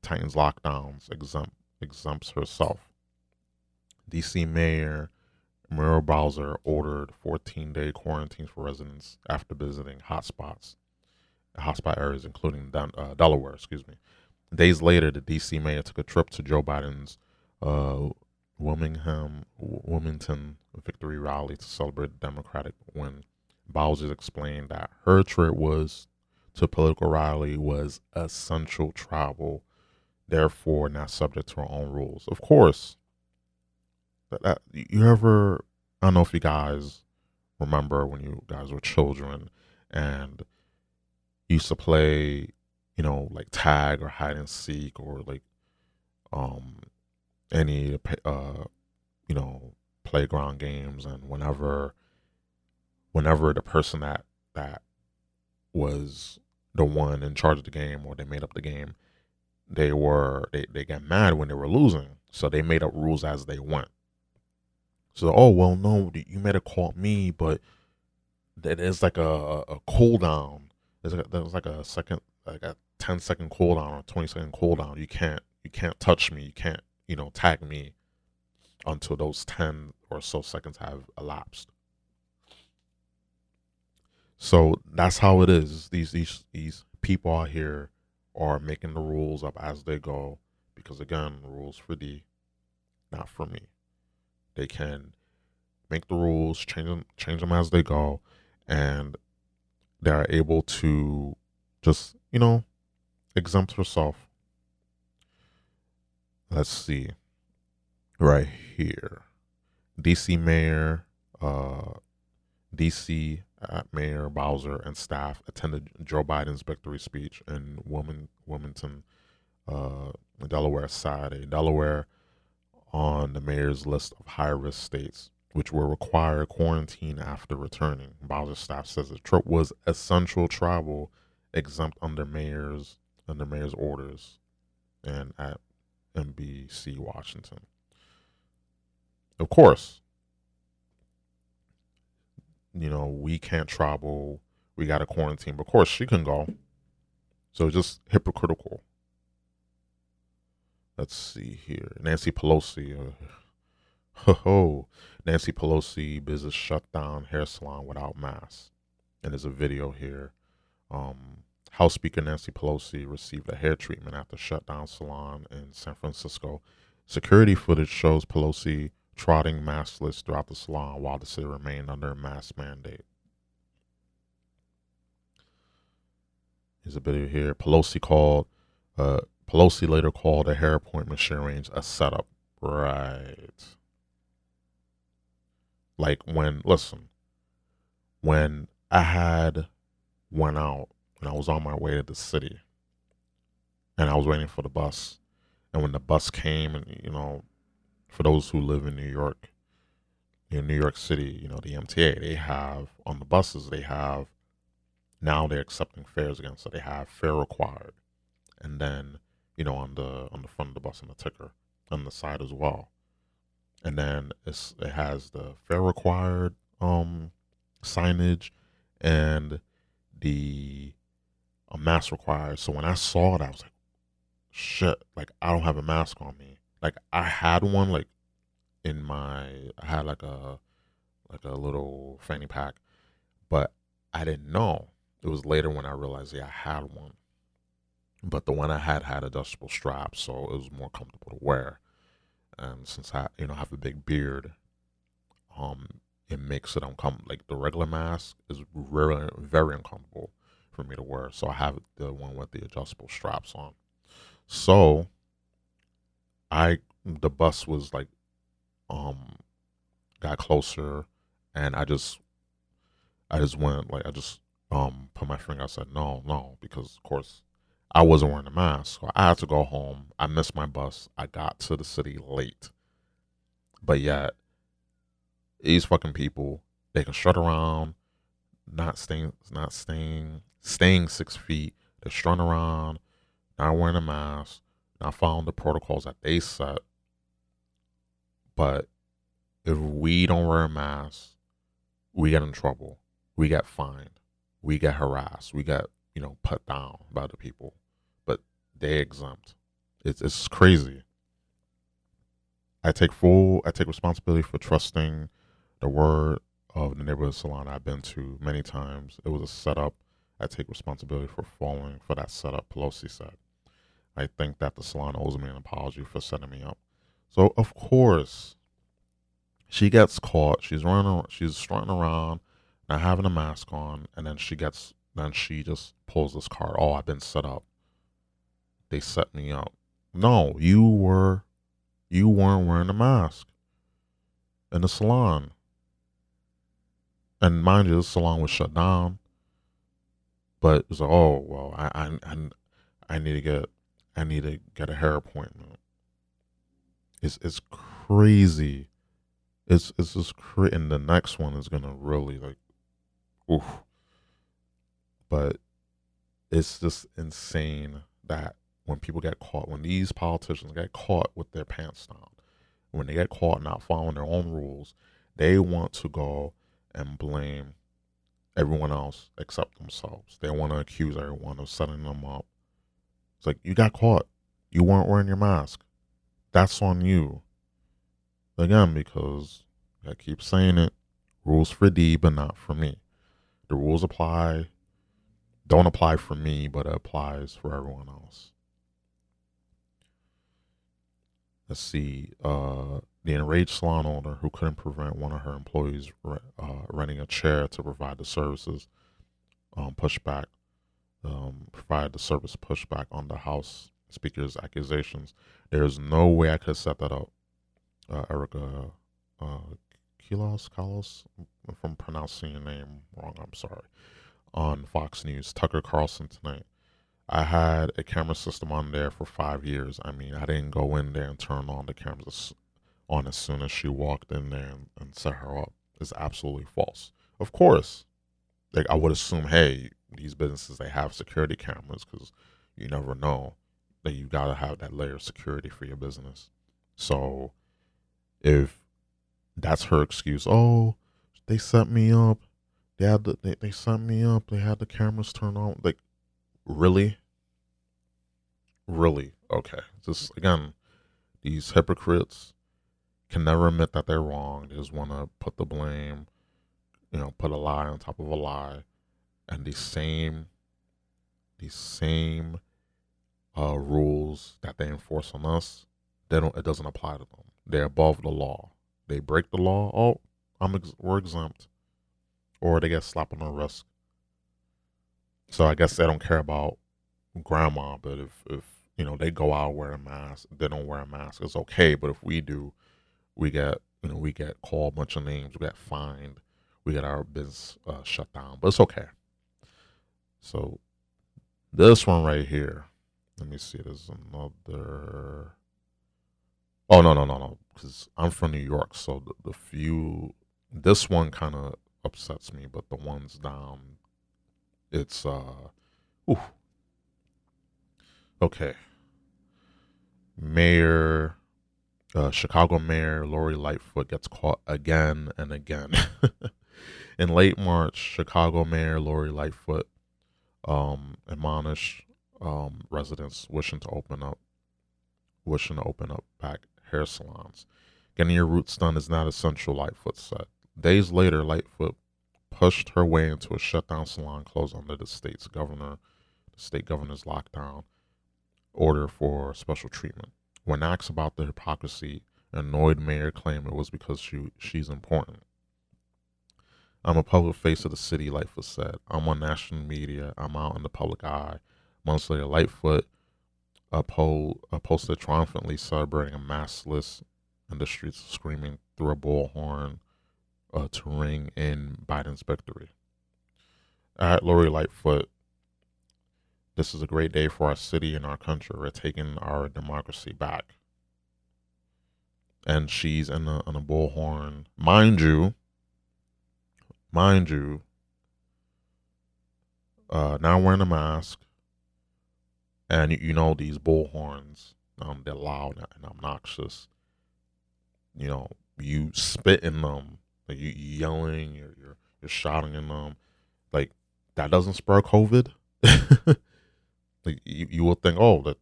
tightens lockdowns, exempt, exempts herself. DC Mayor Muriel Bowser ordered 14 day quarantines for residents after visiting hotspots, hotspot areas, including uh, Delaware. Excuse me. Days later, the DC mayor took a trip to Joe Biden's uh, Wilmington, Wilmington victory rally to celebrate the Democratic win. Bowser explained that her trip was to political rally was essential travel, therefore not subject to our own rules. Of course, that, that you ever I don't know if you guys remember when you guys were children and used to play, you know, like tag or hide and seek or like um any uh you know playground games and whenever whenever the person that that was the one in charge of the game or they made up the game they were they, they got mad when they were losing. So they made up rules as they went. So oh well no you may have called me, but there's like a, a cooldown. There's, a, there's like a second like a 10 second cooldown or 20 second cooldown. You can't you can't touch me. You can't you know tag me until those 10 or so seconds have elapsed. So that's how it is. These these these people out here are making the rules up as they go because again, rules for D, not for me. They can make the rules, change them, change them as they go, and they're able to just you know exempt herself. Let's see, right here, DC Mayor, uh, DC uh, Mayor Bowser and staff attended Joe Biden's victory speech in Wilmington, Wilmington uh, Delaware Saturday. Delaware on the mayor's list of high risk states, which will require quarantine after returning. Bowser's staff says the trip was essential travel, exempt under mayor's under mayor's orders, and at NBC Washington. Of course, you know, we can't travel, we got to quarantine. But of course, she can go. So just hypocritical. Let's see here. Nancy Pelosi. Uh, [LAUGHS] ho, Nancy Pelosi business shut down hair salon without mask. And there's a video here. Um, House Speaker Nancy Pelosi received a hair treatment after shutdown salon in San Francisco. Security footage shows Pelosi trotting maskless throughout the salon while the city remained under a mask mandate. Here's a video here. Pelosi called. Uh, Pelosi later called a hair appointment she arranged a setup. Right. Like when, listen, when I had went out and I was on my way to the city, and I was waiting for the bus, and when the bus came, and you know, for those who live in New York, in New York City, you know, the MTA, they have on the buses, they have now they're accepting fares again, so they have fare required, and then you know on the on the front of the bus on the ticker on the side as well, and then it's it has the fare required um signage and the a mask required. So when I saw it, I was like, shit, like I don't have a mask on me like I had one like in my I had like a like a little fanny pack, but I didn't know. It was later when I realized yeah I had one. But the one I had had adjustable straps, so it was more comfortable to wear. And since I you know have a big beard, um, it makes it uncomfortable. Like the regular mask is very very uncomfortable for me to wear. So I have the one with the adjustable straps on. So I the bus was like um got closer and I just I just went like I just um put my finger I said no no because of course I wasn't wearing a mask so I had to go home. I missed my bus. I got to the city late. But yet these fucking people they can strut around not staying not staying staying six feet. They're strutting around not wearing a mask I following the protocols that they set. But if we don't wear a mask, we get in trouble. We get fined. We get harassed. We get, you know, put down by the people. But they exempt. It's it's crazy. I take full I take responsibility for trusting the word of the neighborhood salon I've been to many times. It was a setup. I take responsibility for falling for that setup, Pelosi said. I think that the salon owes me an apology for setting me up. So of course, she gets caught. She's running. She's strutting around, not having a mask on, and then she gets. Then she just pulls this card. Oh, I've been set up. They set me up. No, you were, you weren't wearing a mask in the salon. And mind you, the salon was shut down. But it's like, oh well, I I I, I need to get I need to get a hair appointment. It's it's crazy. It's it's just crazy. And the next one is gonna really like, oof. But it's just insane that when people get caught, when these politicians get caught with their pants down, when they get caught not following their own rules, they want to go and blame everyone else except themselves. They want to accuse everyone of setting them up. It's like, you got caught. You weren't wearing your mask. That's on you. Again, because I keep saying it rules for D, but not for me. The rules apply, don't apply for me, but it applies for everyone else. Let's see. Uh, the enraged salon owner who couldn't prevent one of her employees uh, renting a chair to provide the services um, pushback, um, provide the service pushback on the House Speaker's accusations. There's no way I could set that up. Uh, Erica uh, Kilos, Kalos, if I'm pronouncing your name wrong, I'm sorry. On Fox News, Tucker Carlson tonight. I had a camera system on there for five years. I mean, I didn't go in there and turn on the cameras on as soon as she walked in there and, and set her up. It's absolutely false. Of course, like I would assume, hey, these businesses they have security cameras because you never know that you gotta have that layer of security for your business. So if that's her excuse, oh, they set me up. They had the, they, they sent me up. They had the cameras turned on. Like, really? Really? Okay. Just again, these hypocrites can never admit that they're wrong. They just want to put the blame, you know, put a lie on top of a lie, and these same, these same uh, rules that they enforce on us, they don't. It doesn't apply to them. They're above the law. They break the law. Oh, I'm ex- we're exempt, or they get slapped on the wrist. So I guess they don't care about grandma, but if if you know they go out wear a mask, they don't wear a mask, it's okay. But if we do, we get you know we get called a bunch of names, we get fined, we get our business uh, shut down. But it's okay. So this one right here, let me see. There's another. Oh no no no no! Because I'm from New York, so the, the few this one kind of upsets me, but the ones down, it's uh, ooh. Okay. Mayor uh, Chicago Mayor Lori Lightfoot gets caught again and again. [LAUGHS] In late March, Chicago Mayor Lori Lightfoot um, admonished um, residents wishing to open up, wishing to open up back hair salons. Getting your roots done is not essential, Lightfoot said. Days later, Lightfoot pushed her way into a shutdown salon closed under the state's governor, the state governor's lockdown order for special treatment. When asked about the hypocrisy, annoyed mayor claimed it was because she she's important. I'm a public face of the city, Lightfoot said. I'm on national media. I'm out in the public eye. Months later, Lightfoot uh, po- uh, posted triumphantly celebrating a maskless in the streets, screaming through a bullhorn uh, to ring in Biden's victory. At Lori Lightfoot, this is a great day for our city and our country. We're taking our democracy back. And she's in a, in a bullhorn. Mind you, mind you, uh, now wearing a mask. And you, know, these bullhorns, um, they're loud and obnoxious. You know, you spitting them, like you yelling, you're, you're, you're shouting in them. Like, that doesn't spur COVID. [LAUGHS] Like you, you will think, oh, that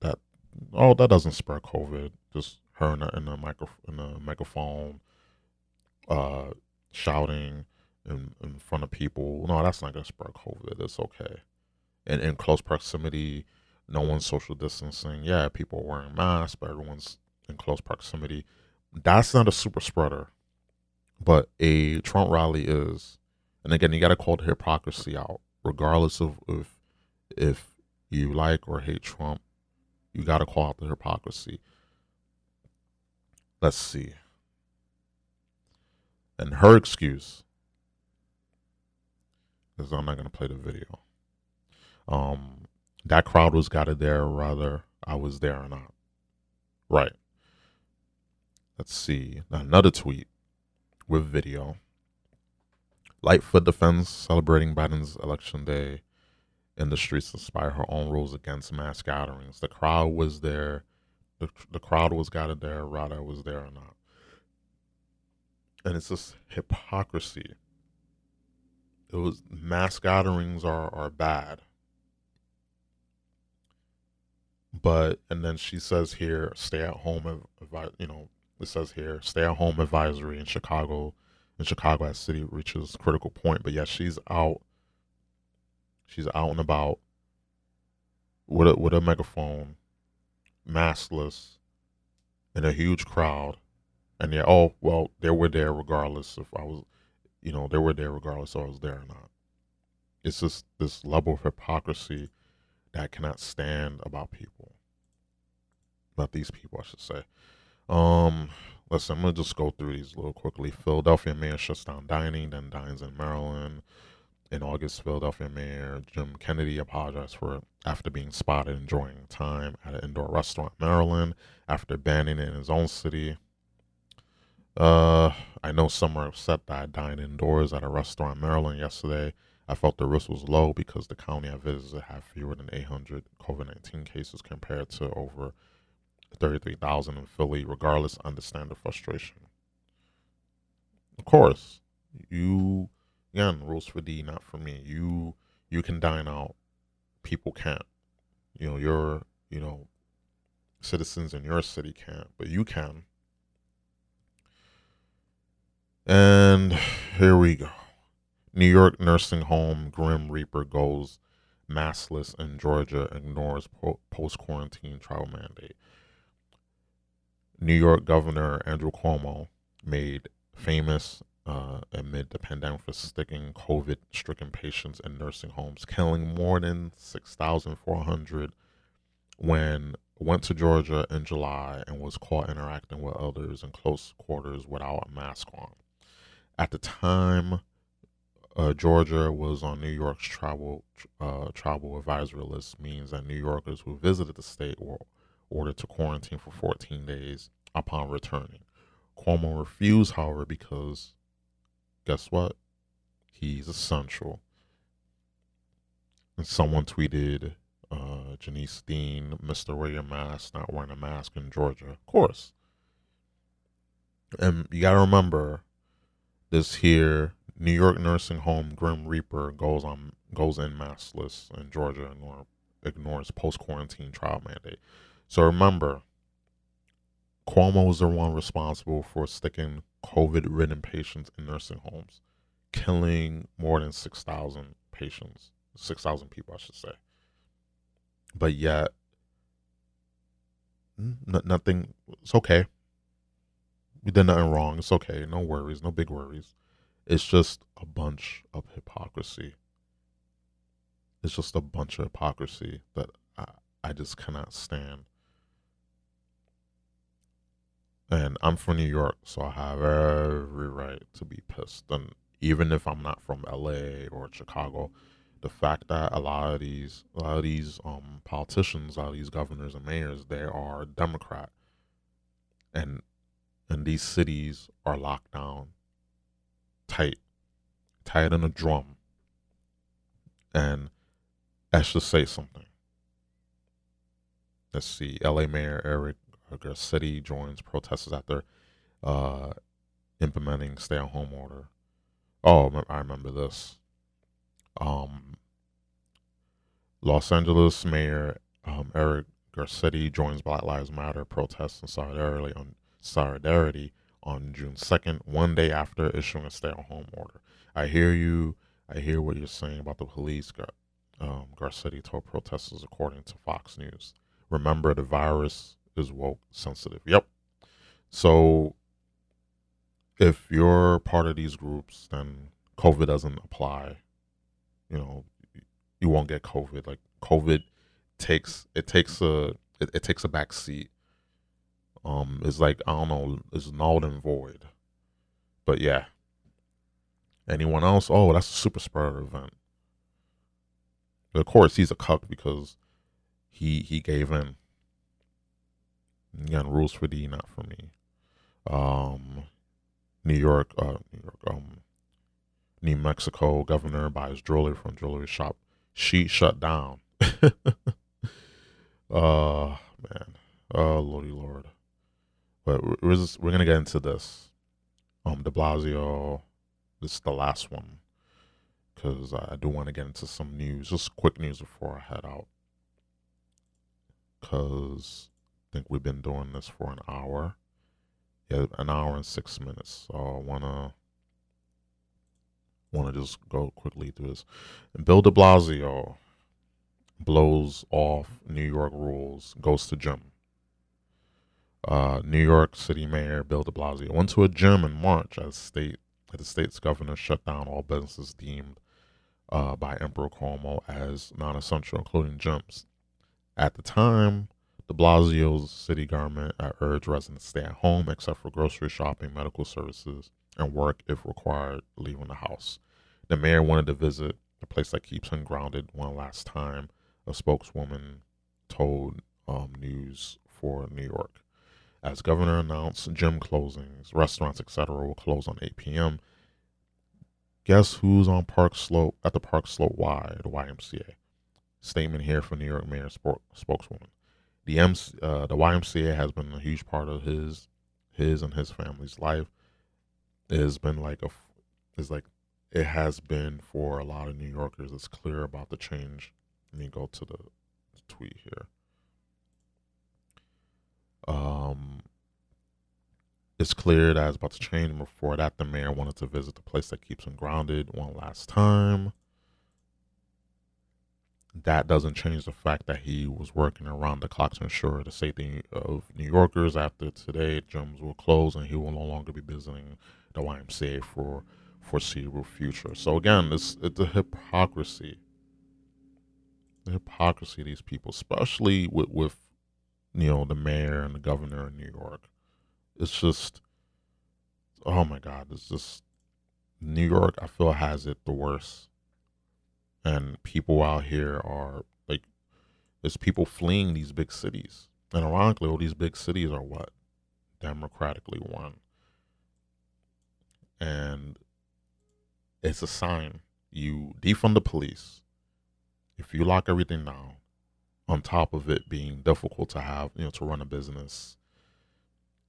that oh that doesn't spur COVID. Just her in a, in a micro in a microphone, uh, shouting in in front of people. No, that's not gonna spread COVID. It's okay. And in close proximity, no one's social distancing. Yeah, people are wearing masks, but everyone's in close proximity. That's not a super spreader, but a Trump rally is. And again, you got to call the hypocrisy out, regardless of if if you like or hate Trump, you got to call out the hypocrisy. Let's see. And her excuse is I'm not going to play the video. Um, that crowd was got there, rather I was there or not. Right. Let's see. Another tweet with video. Lightfoot defends celebrating Biden's election day in the streets despite her own rules against mass gatherings. The crowd was there. The, the crowd was gathered there, Rada was there or not. And it's just hypocrisy. Was mass gatherings are, are bad. But and then she says here, stay at home, you know, it says here, stay at home advisory in Chicago, in Chicago as city reaches critical point. But yet she's out She's out and about with a with a megaphone, maskless, in a huge crowd, and they're oh well, they were there regardless if I was, you know, they were there regardless if I was there or not. It's just this level of hypocrisy that I cannot stand about people, about these people, I should say. Um, listen, I'm gonna just go through these a little quickly. Philadelphia mayor shuts down dining, then dines in Maryland. In August, Philadelphia Mayor Jim Kennedy apologized for after being spotted enjoying time at an indoor restaurant in Maryland after banning it in his own city. Uh, I know some are upset that I dined indoors at a restaurant in Maryland yesterday. I felt the risk was low because the county I visited had fewer than 800 COVID 19 cases compared to over 33,000 in Philly. Regardless, understand the frustration. Of course, you again, rules for D, not for me. You you can dine out, people can't. You know, your you know, citizens in your city can't, but you can. And here we go. New York nursing home Grim Reaper goes maskless in Georgia ignores po- post quarantine travel mandate. New York Governor Andrew Cuomo made famous uh, amid the pandemic for sticking COVID stricken patients in nursing homes, killing more than 6,400 when went to Georgia in July and was caught interacting with others in close quarters without a mask on. At the time, uh, Georgia was on New York's travel uh, travel advisory list, means that New Yorkers who visited the state were ordered to quarantine for 14 days upon returning. Cuomo refused, however, because guess what? He's essential. And someone tweeted, uh, Janice Dean, Mr. Wear Your Mask, not wearing a mask in Georgia. Of course. And you got to remember this here New York nursing home Grim Reaper goes on goes in maskless in Georgia and ignores post quarantine trial mandate. So remember, Cuomo was the one responsible for sticking COVID ridden patients in nursing homes, killing more than 6,000 patients, 6,000 people, I should say. But yet, n- nothing, it's okay. We did nothing wrong. It's okay. No worries, no big worries. It's just a bunch of hypocrisy. It's just a bunch of hypocrisy that I, I just cannot stand. And I'm from New York, so I have every right to be pissed. And even if I'm not from LA or Chicago, the fact that a lot of these a lot of these um politicians, a lot of these governors and mayors, they are Democrat. And and these cities are locked down tight. tied in a drum. And let's just say something. Let's see, LA Mayor Eric Garcetti joins protesters after uh, implementing stay-at-home order. Oh, I remember this. Um, Los Angeles Mayor um, Eric Garcetti joins Black Lives Matter protests in solidarity on solidarity on June 2nd, one day after issuing a stay-at-home order. I hear you. I hear what you're saying about the police. Um, Garcetti told protesters, according to Fox News. Remember, the virus is woke sensitive. Yep. So if you're part of these groups, then COVID doesn't apply. You know, you won't get COVID. Like COVID takes it takes a it, it takes a back seat. Um, it's like I don't know, it's null and void. But yeah. Anyone else? Oh, that's a super spreader event. But of course, he's a cuck because he he gave in. Again, rules for D, not for me. Um, New York, uh, New York, um, New Mexico governor buys jewelry from jewelry shop she shut down. [LAUGHS] uh man, oh lordy lord. But we're just, we're gonna get into this. Um, De Blasio, this is the last one because I do want to get into some news, just quick news before I head out. Because I think we've been doing this for an hour. Yeah, an hour and six minutes. So I wanna wanna just go quickly through this. Bill De Blasio blows off New York rules, goes to gym. Uh, New York City Mayor Bill De Blasio went to a gym in March as state as the state's governor shut down all businesses deemed uh, by Emperor Cuomo as non-essential, including gyms. At the time, De Blasio's city government urged residents to stay at home except for grocery shopping, medical services, and work if required leaving the house. The mayor wanted to visit a place that keeps him grounded one last time, a spokeswoman told um, News for New York. As governor announced, gym closings, restaurants, etc., will close on 8 p.m. Guess who's on Park Slope at the Park Slope Y, the YMCA? Statement here from New York Mayor spokeswoman the MC, uh, the YMCA has been a huge part of his his and his family's life. It has been like a is like it has been for a lot of New Yorkers. It's clear about the change. Let me go to the tweet here. Um, it's clear that it's about to change. Before that, the mayor wanted to visit the place that keeps him grounded one last time that doesn't change the fact that he was working around the clock to ensure the safety of New Yorkers. After today, gyms will close and he will no longer be visiting the YMCA for foreseeable future. So again, it's it's a hypocrisy. The hypocrisy of these people, especially with with you know the mayor and the governor in New York. It's just oh my god, it's just New York I feel has it the worst. And people out here are like there's people fleeing these big cities. And ironically all these big cities are what? Democratically won. And it's a sign. You defund the police. If you lock everything down on top of it being difficult to have you know to run a business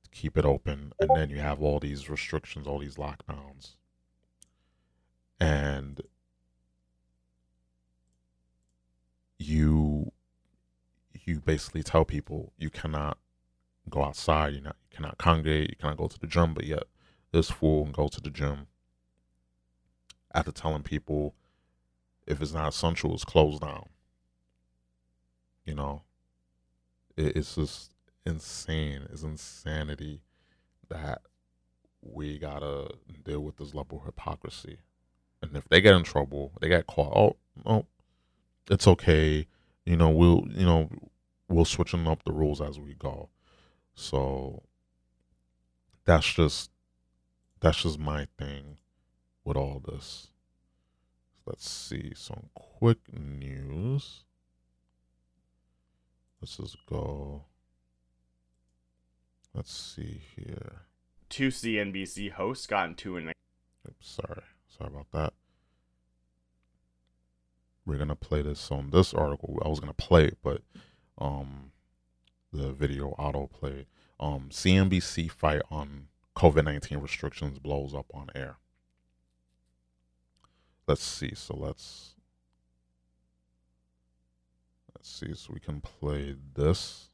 to keep it open and then you have all these restrictions all these lockdowns and you you basically tell people you cannot go outside, you not you cannot congregate, you cannot go to the gym, but yet this fool can go to the gym after telling people if it's not essential, it's closed down. You know, it, it's just insane. It's insanity that we gotta deal with this level of hypocrisy. And if they get in trouble, they get caught. Oh, no, it's okay. You know, we'll you know we'll switching up the rules as we go. So that's just that's just my thing with all this. Let's see some quick news. Let's just go. Let's see here. Two CNBC hosts got into an. Oops, sorry, sorry about that we're gonna play this on this article. I was gonna play it, but um, the video auto play. Um, CNBC fight on COVID nineteen restrictions blows up on air. Let's see. So let's let's see. So we can play this.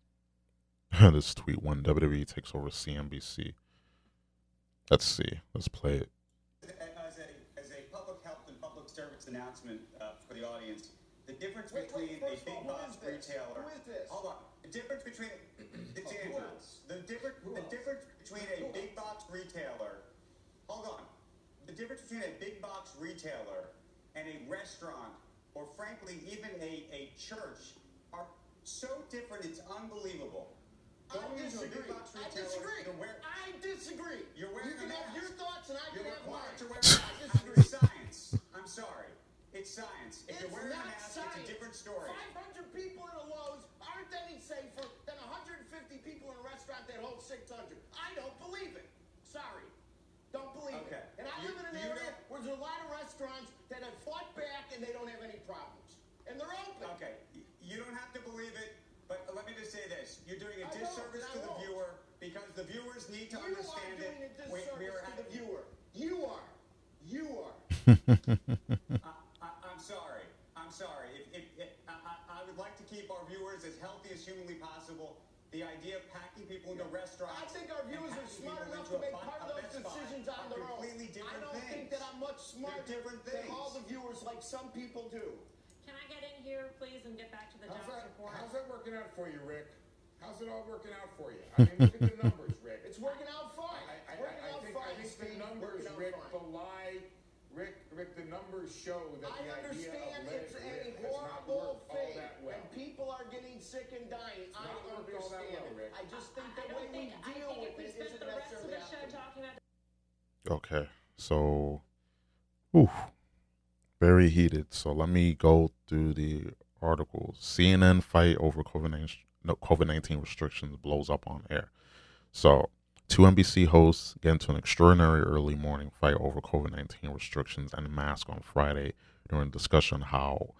[LAUGHS] this tweet when WWE takes over CNBC. Let's see. Let's play it. As a, as a public health and public service announcement, for the audience. The difference wait, between wait, a big box retailer. Hold on. The difference between Andrew. The the difference between a big box retailer. Hold on. The difference between a big box retailer and a restaurant, or frankly even a, a church, are so different. It's unbelievable. Going I disagree. I disagree. Wear, I disagree. You're wearing you can have your thoughts and I can have mine. To wear I disagree. science. I'm sorry. It's science. If it's you're wearing not a mask, science. it's a different story. 500 people in a Lowe's aren't any safer than 150 people in a restaurant that holds 600. I don't believe it. Sorry. Don't believe okay. it. And I you, live in an area where there's a lot of restaurants that have fought back and they don't have any problems. and they're open. Okay, you don't have to believe it, but let me just say this: you're doing a I disservice to the won't. viewer because the viewers need to You are understand doing it. We, disservice we are to the viewer. You are. You are. [LAUGHS] I, I'm sorry. I'm sorry. If, if, if, I, I I would like to keep our viewers as healthy as humanly possible. The idea of packing people into restaurants. I think our viewers are smart enough to make part of those decisions on their own. I don't things. think that I'm much smarter different than all the viewers like some people do. Can I get in here, please, and get back to the How's jobs that, report? how's that working out for you, Rick? How's it all working out for you? I mean, look at the numbers, Rick. It's working out fine. I, I, working I, I out think, fine, I think the numbers, Rick, fine. belie, Rick, Rick, the numbers show that I the idea of understand let it's it a rip has not horrible worked thing, well. and people are getting sick and dying. I not all that understand well, Rick. it. I just think I the way we deal with we it spent isn't the rest of necessarily the show talking about Okay, so, oof, very heated. So let me go through the articles. CNN fight over COVID nineteen restrictions blows up on air. So two NBC hosts get into an extraordinary early morning fight over COVID nineteen restrictions and mask on Friday during discussion how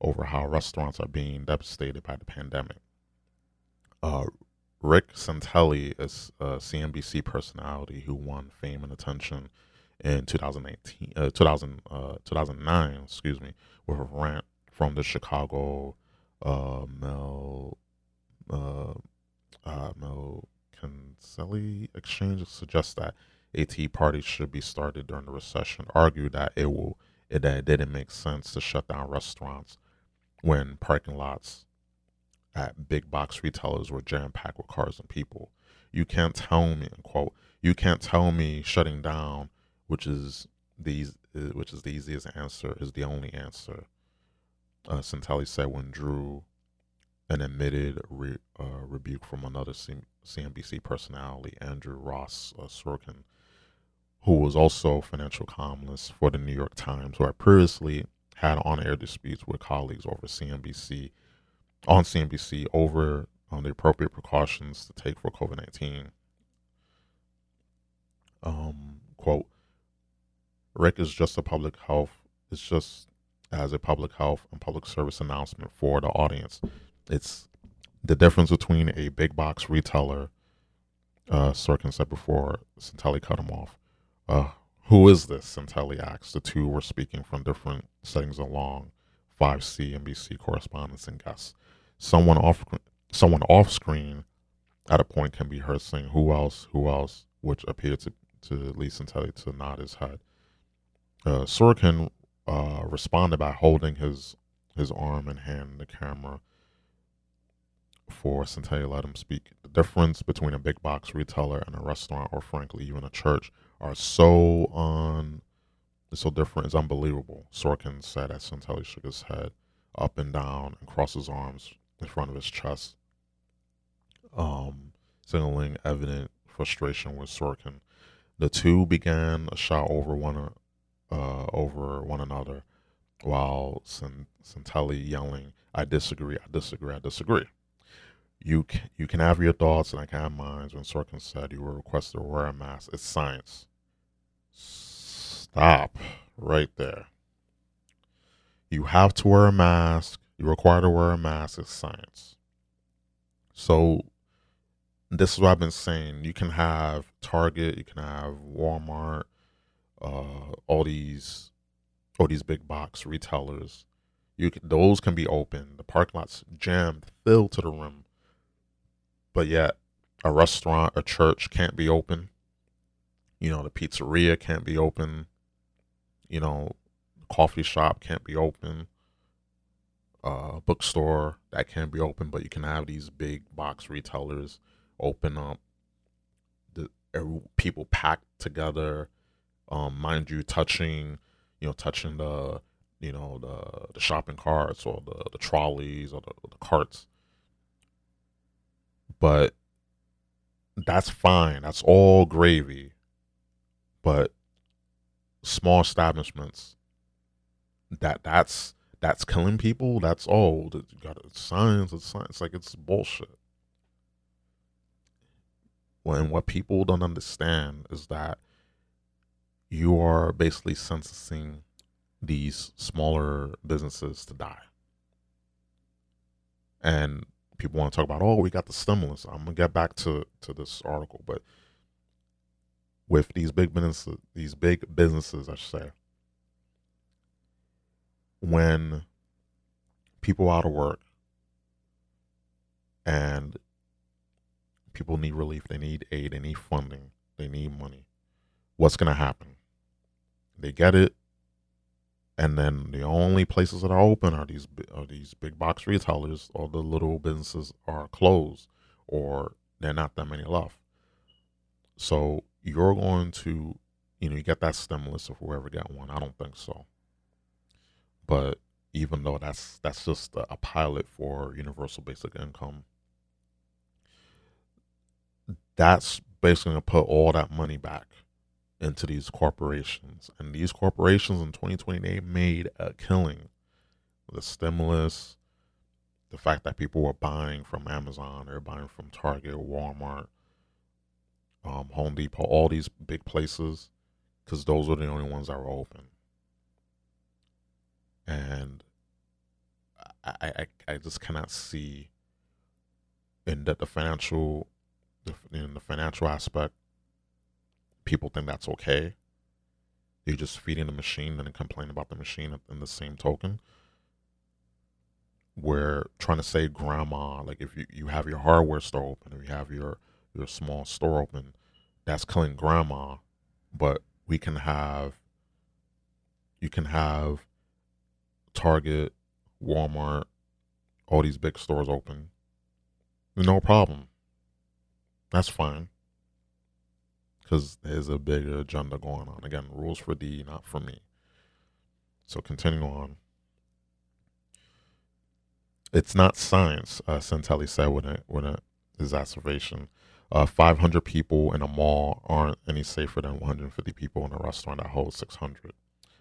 over how restaurants are being devastated by the pandemic. Uh, Rick Santelli is a CNBC personality who won fame and attention in 2018, uh, 2000, uh, 2009, excuse me, with a rant from the Chicago uh, Mel uh, uh, Mel exchange suggests that AT parties should be started during the recession. Argued that it will it, that it didn't make sense to shut down restaurants when parking lots at big box retailers were jam packed with cars and people. You can't tell me, quote, you can't tell me shutting down, which is these, which is the easiest answer, is the only answer. Uh, Santelli said when drew an admitted re, uh, rebuke from another C- CNBC personality, Andrew Ross uh, Sorkin, who was also financial columnist for the New York Times, who had previously had on-air disputes with colleagues over CNBC on CNBC over um, the appropriate precautions to take for COVID nineteen. Um, quote: Rick is just a public health. It's just as a public health and public service announcement for the audience. It's the difference between a big box retailer. Uh, Sorkin said before Santelli cut him off. Uh, who is this? Santelli asked. The two were speaking from different settings along 5C NBC correspondents and guests. Someone off someone off screen at a point can be heard saying, Who else? Who else? which appeared to, to Lee Santelli to nod his head. Uh, Sorkin uh, responded by holding his his arm and hand in the camera for Santelli to let him speak. The difference between a big box retailer and a restaurant, or frankly, even a church, are so un it's so different. It's unbelievable. Sorkin said as Santelli shook his head up and down and crossed his arms in front of his chest, um, signaling evident frustration with Sorkin. The two began a shout over one uh, over one another, while San- Santelli yelling, "I disagree! I disagree! I disagree!" You can, you can have your thoughts and I can have mine. When Sorkin said you were requested to wear a mask, it's science. Stop right there. You have to wear a mask. You're required to wear a mask. It's science. So this is what I've been saying. You can have Target, you can have Walmart, uh, all these, all these big box retailers. You can, those can be open. The parking lot's jammed, filled to the rim. But yet, a restaurant, a church can't be open. You know, the pizzeria can't be open. You know, coffee shop can't be open. Uh, bookstore that can't be open, but you can have these big box retailers open up. The people packed together, um, mind you, touching, you know, touching the, you know, the the shopping carts or the the trolleys or the, the carts. But that's fine. That's all gravy. But small establishments that that's that's killing people. That's all. You got it's science. It's science. Like it's bullshit. When what people don't understand is that you are basically sentencing these smaller businesses to die. and people want to talk about, oh, we got the stimulus. I'm gonna get back to to this article, but with these big businesses, these big businesses, I should say, when people out of work and people need relief, they need aid, they need funding, they need money. What's gonna happen? They get it, and then the only places that are open are these are these big box retailers. All the little businesses are closed, or they're not that many left. So you're going to, you know, you get that stimulus if whoever got one. I don't think so. But even though that's that's just a, pilot for universal basic income, that's basically gonna put all that money back into these corporations. And these corporations in 2020 they made a killing. The stimulus, the fact that people were buying from Amazon, they're buying from Target, Walmart, um, Home Depot, all these big places, because those were the only ones that were open. And I, I, I just cannot see in that the financial, the, in the financial aspect, people think that's okay. You're just feeding the machine and complain about the machine in the same token. We're trying to say grandma, like if you, you have your hardware store open, if you have your your small store open, that's killing grandma. But we can have you can have Target, Walmart, all these big stores open. No problem. That's fine. Because there's a bigger agenda going on. Again, rules for D, not for me. So continue on. It's not science, uh, Santelli said with a, with a exacerbation. Uh, 500 people in a mall aren't any safer than 150 people in a restaurant that holds 600.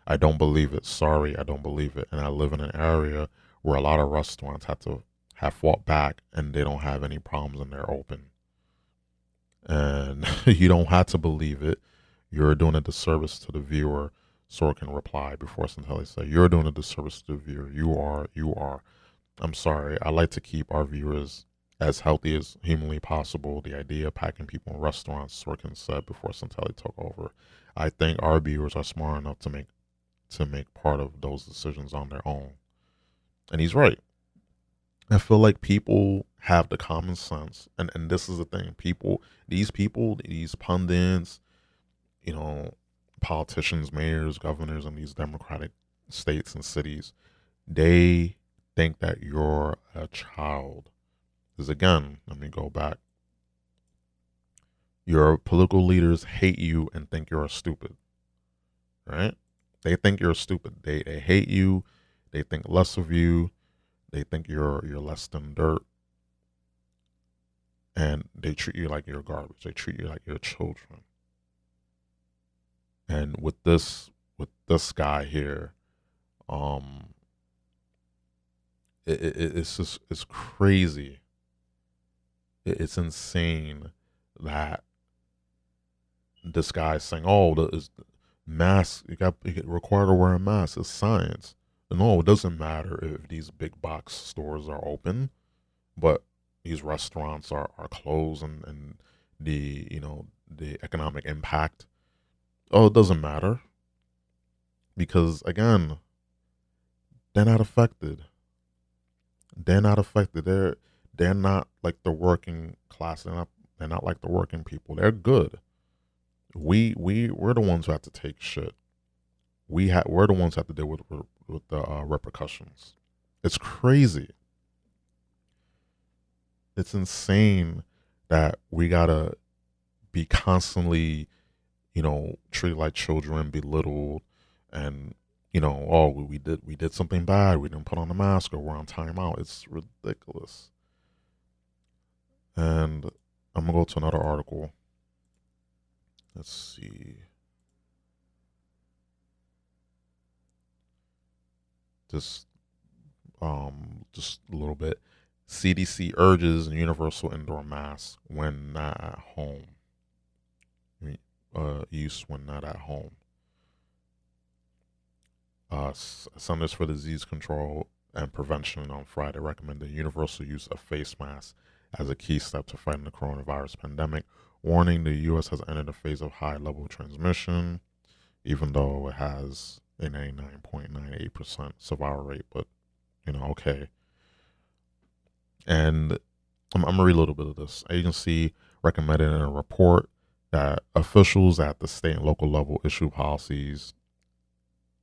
I don't believe it. Sorry, I don't believe it. And I live in an area where a lot of restaurants have to have fought back and they don't have any problems and they're open. And [LAUGHS] you don't have to believe it. You're doing a disservice to the viewer. Sorkin replied before Santelli said, You're doing a disservice to the viewer. You are, you are. I'm sorry. I like to keep our viewers as healthy as humanly possible. The idea of packing people in restaurants, Sorkin said before Santelli took over. I think our viewers are smart enough to make to make part of those decisions on their own. And he's right. I feel like people have the common sense, and and this is the thing: people, these people, these pundits, you know, politicians, mayors, governors in these democratic states and cities, they think that you're a child. Because again, let me go back. Your political leaders hate you and think you're stupid, right? They think you're stupid. They they hate you. They think less of you. They think you're you're less than dirt. And they treat you like you're garbage. They treat you like you're children. And with this with this guy here, um it, it it's just it's crazy. It, it's insane that this guy's saying, "Oh, the is mask. You got you get required to wear a mask. It's science." No, it doesn't matter if these big box stores are open, but these restaurants are, are closed and, and the you know the economic impact. Oh, it doesn't matter because again, they're not affected. They're not affected. They're they're not like the working class. They're not they're not like the working people. They're good. We we we're the ones who have to take shit. We have we're the ones who have to deal with with the uh, repercussions. It's crazy. It's insane that we gotta be constantly, you know, treated like children, belittled, and you know, oh, we did we did something bad. We didn't put on a mask, or we're on timeout. It's ridiculous. And I'm gonna go to another article. Let's see. Just um just a little bit. CDC urges universal indoor mask when not at home. Uh, use when not at home. Uh, Centers for Disease Control and Prevention on Friday recommended universal use of face masks as a key step to fighting the coronavirus pandemic, warning the U.S. has entered a phase of high level transmission, even though it has an 89.98% survival rate. But, you know, okay. And I'm, I'm to read a little bit of this. Agency recommended in a report that officials at the state and local level issue policies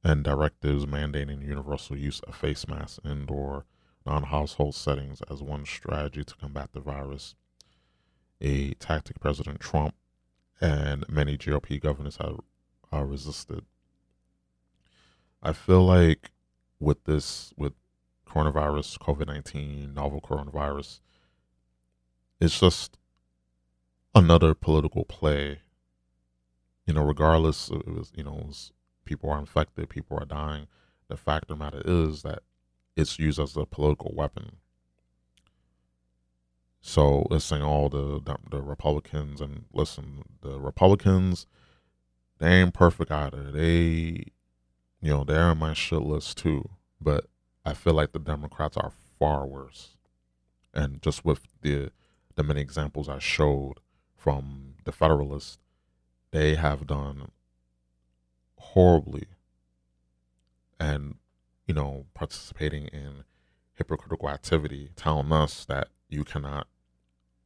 and directives mandating universal use of face masks indoor non household settings as one strategy to combat the virus, a tactic President Trump and many GOP governors have uh, resisted. I feel like with this, with coronavirus, COVID 19, novel coronavirus, it's just another political play. You know, regardless, it was, you know, was people are infected, people are dying. The fact of the matter is that it's used as a political weapon. So let's saying all the, the the Republicans and listen, the Republicans, they ain't perfect either. They, you know, they're on my shit list too. But I feel like the Democrats are far worse. And just with the the many examples I showed from the Federalists, they have done horribly and you know participating in hypocritical activity telling us that you cannot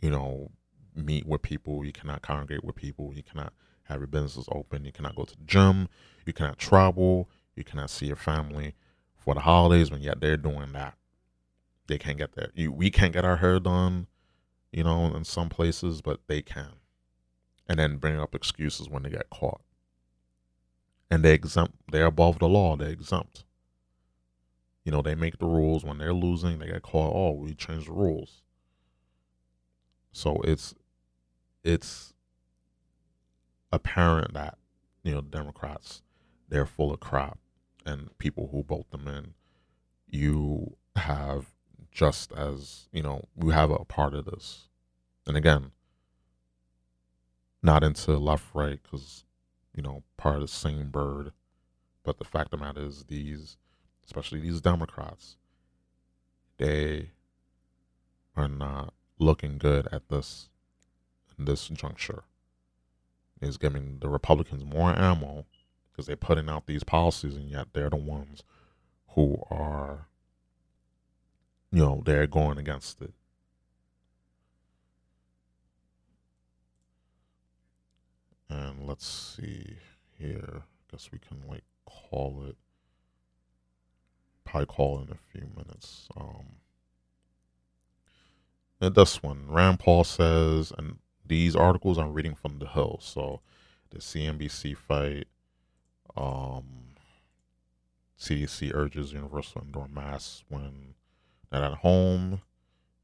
you know meet with people you cannot congregate with people you cannot have your businesses open you cannot go to the gym you cannot travel you cannot see your family for the holidays when yet they're doing that. They can't get there you, we can't get our hair done you know in some places but they can. And then bring up excuses when they get caught. And they exempt they're above the law they're exempt. You know they make the rules when they're losing they get caught. oh we changed the rules. So it's it's apparent that you know democrats they're full of crap and people who vote them in you have just as you know you have a part of this and again not into left right because you know, part of the same bird. But the fact of the matter is, these, especially these Democrats, they are not looking good at this this juncture. Is giving the Republicans more ammo because they're putting out these policies, and yet they're the ones who are, you know, they're going against it. And let's see here. I guess we can like call it. Probably call in a few minutes. Um, and this one, Rand Paul says, and these articles I'm reading from The Hill. So the CNBC fight. Um, CDC urges universal indoor masks when not at home.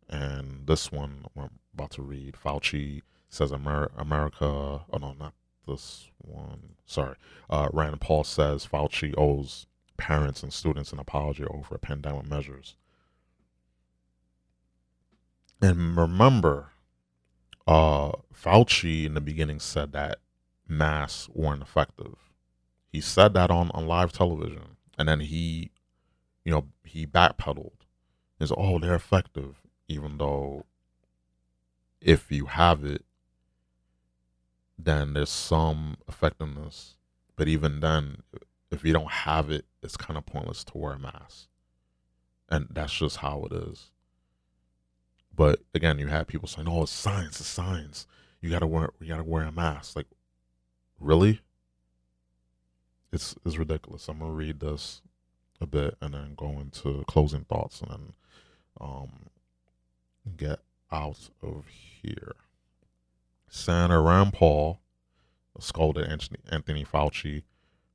And this one I'm about to read. Fauci says Amer- America. Oh no, not this one. Sorry, uh, Rand Paul says Fauci owes parents and students an apology over pandemic measures. And remember, uh, Fauci in the beginning said that masks weren't effective. He said that on, on live television, and then he, you know, he backpedaled. He's oh, they're effective, even though if you have it, then there's some effectiveness. But even then, if you don't have it, it's kind of pointless to wear a mask. And that's just how it is. But again, you have people saying, "Oh, it's science, it's science. You gotta wear, you gotta wear a mask." Like, really? It's it's ridiculous. I'm gonna read this a bit and then go into closing thoughts and then um, get out of here. Senator Rand Paul scolded Anthony Anthony Fauci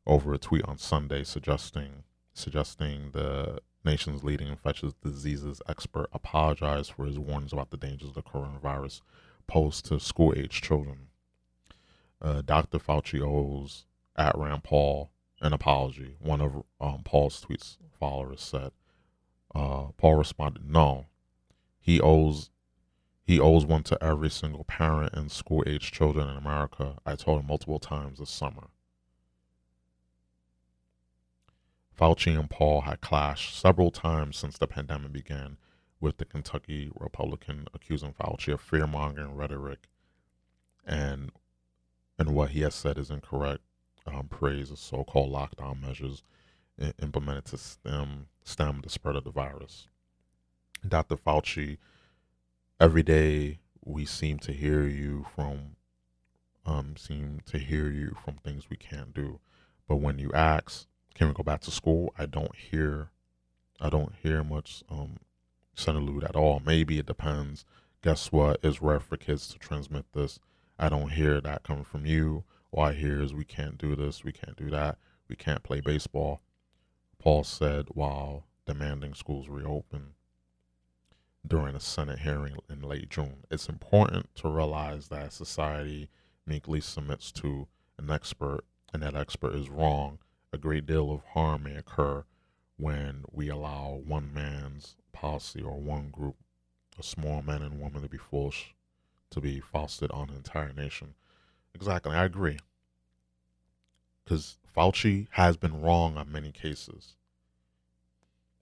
over a tweet on Sunday suggesting suggesting the nation's leading infectious diseases expert apologized for his warnings about the dangers of the coronavirus posed to school age children. Uh, Dr. Fauci owes at Rand Paul an apology. One of um, Paul's tweets followers said. Uh, Paul responded, "No, he owes he owes one to every single parent and school age children in America. I told him multiple times this summer. Fauci and Paul had clashed several times since the pandemic began, with the Kentucky Republican accusing Fauci of fear mongering rhetoric and and what he has said is incorrect. Um, praise the so-called lockdown measures implemented to stem stem the spread of the virus. Dr. Fauci, every day we seem to hear you from um, seem to hear you from things we can't do. But when you ask, can we go back to school? I don't hear, I don't hear much um, Senator at all. Maybe it depends. Guess what? It's rare for kids to transmit this. I don't hear that coming from you. All here is we can't do this, we can't do that, we can't play baseball. Paul said while demanding schools reopen during a Senate hearing in late June. It's important to realize that society meekly submits to an expert, and that expert is wrong. A great deal of harm may occur when we allow one man's policy or one group, a small man and woman, to be forced to be fostered on an entire nation. Exactly, I agree. Because Fauci has been wrong on many cases.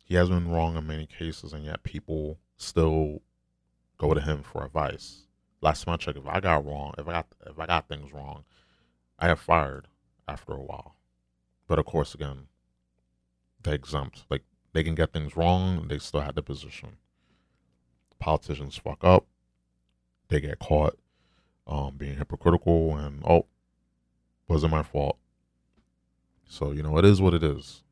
He has been wrong on many cases, and yet people still go to him for advice. Last time I checked, if I got wrong, if I got if I got things wrong, I have fired after a while. But of course, again, they exempt. Like they can get things wrong, they still have the position. Politicians fuck up, they get caught um, being hypocritical, and oh, wasn't my fault. So you know, it is what it is.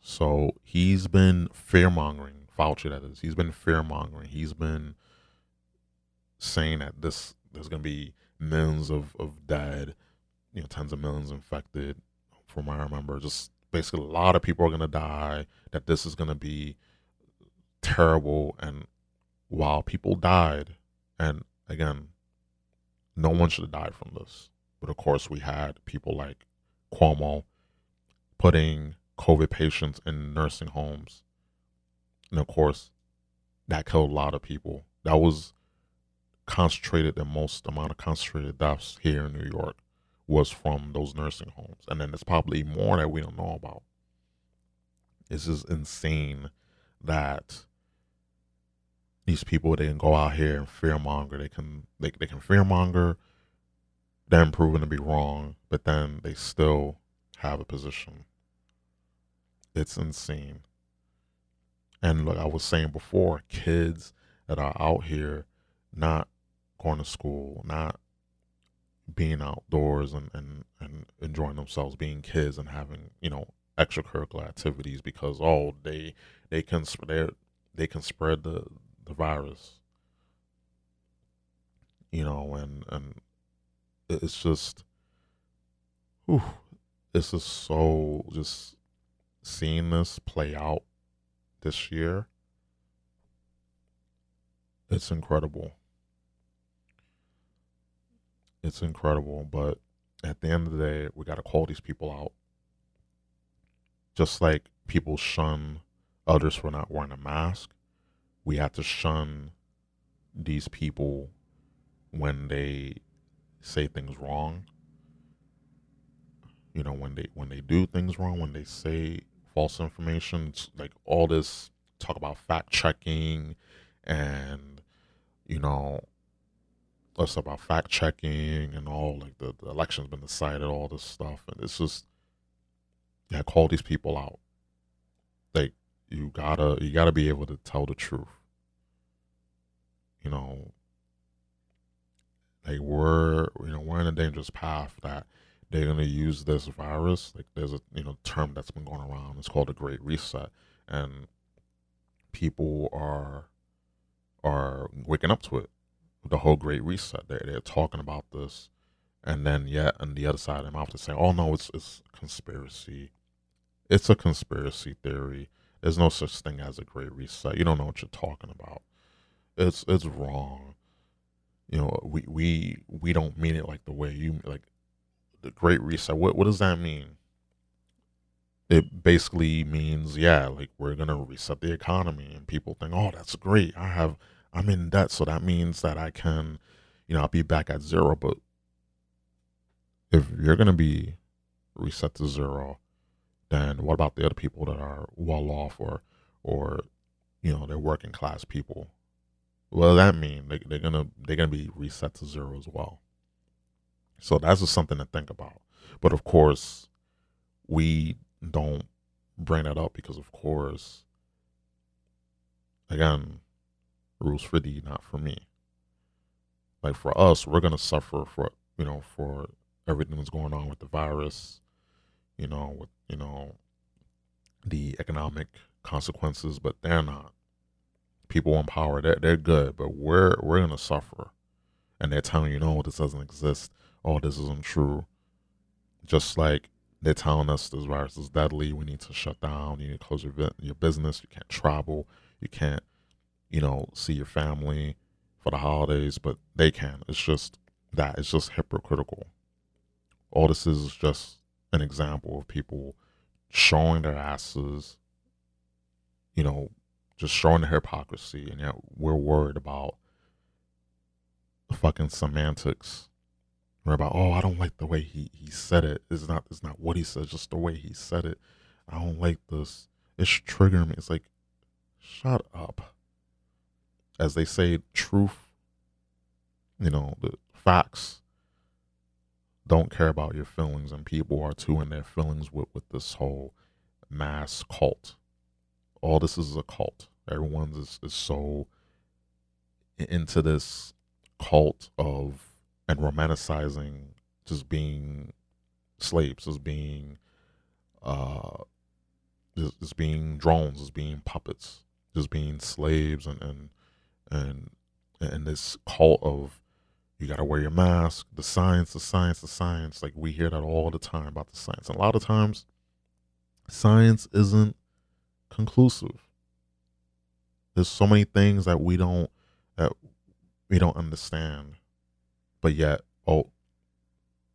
So he's been fear mongering, Fauci that is. He's been fear mongering. He's been saying that this there's gonna be millions of, of dead, you know, tens of millions infected, from what I remember. Just basically a lot of people are gonna die, that this is gonna be terrible and while people died, and again, no one should have died from this. But of course we had people like Cuomo putting COVID patients in nursing homes. And of course, that killed a lot of people. That was concentrated, the most amount of concentrated deaths here in New York was from those nursing homes. And then there's probably more that we don't know about. It's just insane that these people they can go out here and fearmonger. They can they, they can fearmonger, then proven to be wrong, but then they still have a position. It's insane. And like I was saying before, kids that are out here not going to school, not being outdoors and, and, and enjoying themselves, being kids and having, you know, extracurricular activities because oh they they can they they can spread the the virus. You know, and and it's just whew, just so just seeing this play out this year. It's incredible. It's incredible but at the end of the day we got to call these people out. Just like people shun others for not wearing a mask we have to shun these people when they say things wrong. You know when they when they do things wrong when they say false information like all this talk about fact checking and you know us about fact checking and all like the, the election's been decided all this stuff. And it's just yeah call these people out. Like you gotta you gotta be able to tell the truth. You know like we're you know we're in a dangerous path that they're to use this virus. Like there's a you know term that's been going around. It's called the great reset. And people are are waking up to it. The whole great reset. They're, they're talking about this. And then yet on the other side of their mouth to say oh no it's it's conspiracy. It's a conspiracy theory there's no such thing as a great reset. You don't know what you're talking about. It's it's wrong. You know we we we don't mean it like the way you like the great reset. What what does that mean? It basically means yeah like we're gonna reset the economy and people think oh that's great. I have i'm in debt. So that means that i can you know i'll be back at zero but if you're gonna be reset to zero then what about the other people that are well off or or you know they're working class people? What does that mean? They, they're gonna they're gonna be reset to zero as well. So that's just something to think about. But of course, we don't bring that up because, of course, again, rules for thee, not for me. Like for us, we're gonna suffer for you know for everything that's going on with the virus, you know, with you know the economic consequences, but they're not. People in power, they're they're good, but we're we're gonna suffer, and they're telling you, no, this doesn't exist. Oh, this isn't true. Just like they're telling us this virus is deadly. We need to shut down. You need to close your your business. You can't travel. You can't, you know, see your family for the holidays. But they can. It's just that. It's just hypocritical. All this is just an example of people showing their asses. You know, just showing the hypocrisy, and yet we're worried about the fucking semantics or about oh I don't like the way he he said it. It's not it's not what he said, just the way he said it. I don't like this. It's triggering me. It's like shut up. As they say, truth. You know the facts. Don't care about your feelings, and people are too in their feelings with with this whole mass cult. All this is a cult. Everyone is, is so into this cult of and romanticizing just being slaves, as being uh just, just being drones, as being puppets, just being slaves and and and and this cult of you gotta wear your mask, the science, the science, the science. Like we hear that all the time about the science. And a lot of times science isn't conclusive. There's so many things that we don't that we don't understand but yet, oh,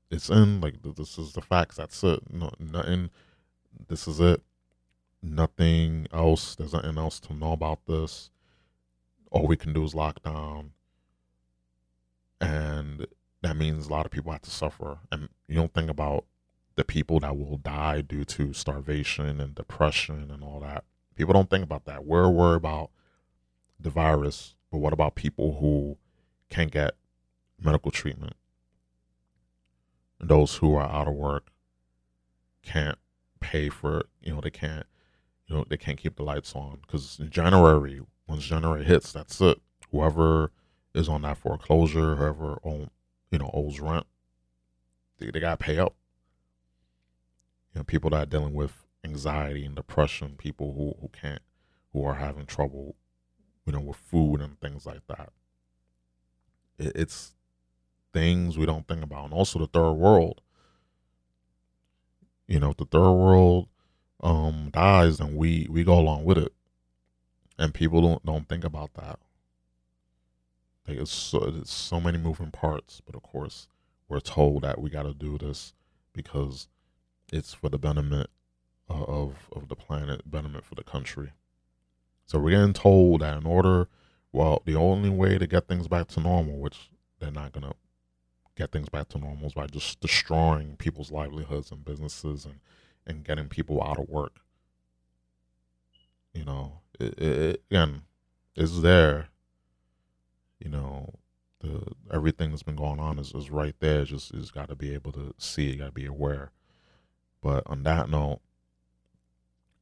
it's in like this is the facts. That's it. No, nothing. This is it. Nothing else. There's nothing else to know about this. All we can do is lock down, and that means a lot of people have to suffer. And you don't think about the people that will die due to starvation and depression and all that. People don't think about that. We're worried about the virus, but what about people who can't get medical treatment. Those who are out of work can't pay for. You know, they can't, you know, they can't keep the lights on because in January, once January hits, that's it. Whoever is on that foreclosure, whoever own, you know, owes rent, they, they got to pay up. You know, people that are dealing with anxiety and depression, people who, who can't, who are having trouble, you know, with food and things like that. It, it's things we don't think about, and also the third world. You know, if the third world um, dies, and we we go along with it, and people don't don't think about that. Like it's so, it's so many moving parts, but of course we're told that we got to do this because it's for the benefit of of the planet, benefit for the country. So we're getting told that in order, well, the only way to get things back to normal, which they're not gonna get things back to normal by just destroying people's livelihoods and businesses and, and getting people out of work. You know, it, it, again, is there. You know, the everything that's been going on is, is right there. Just is got to be able to see. You got to be aware. But on that note,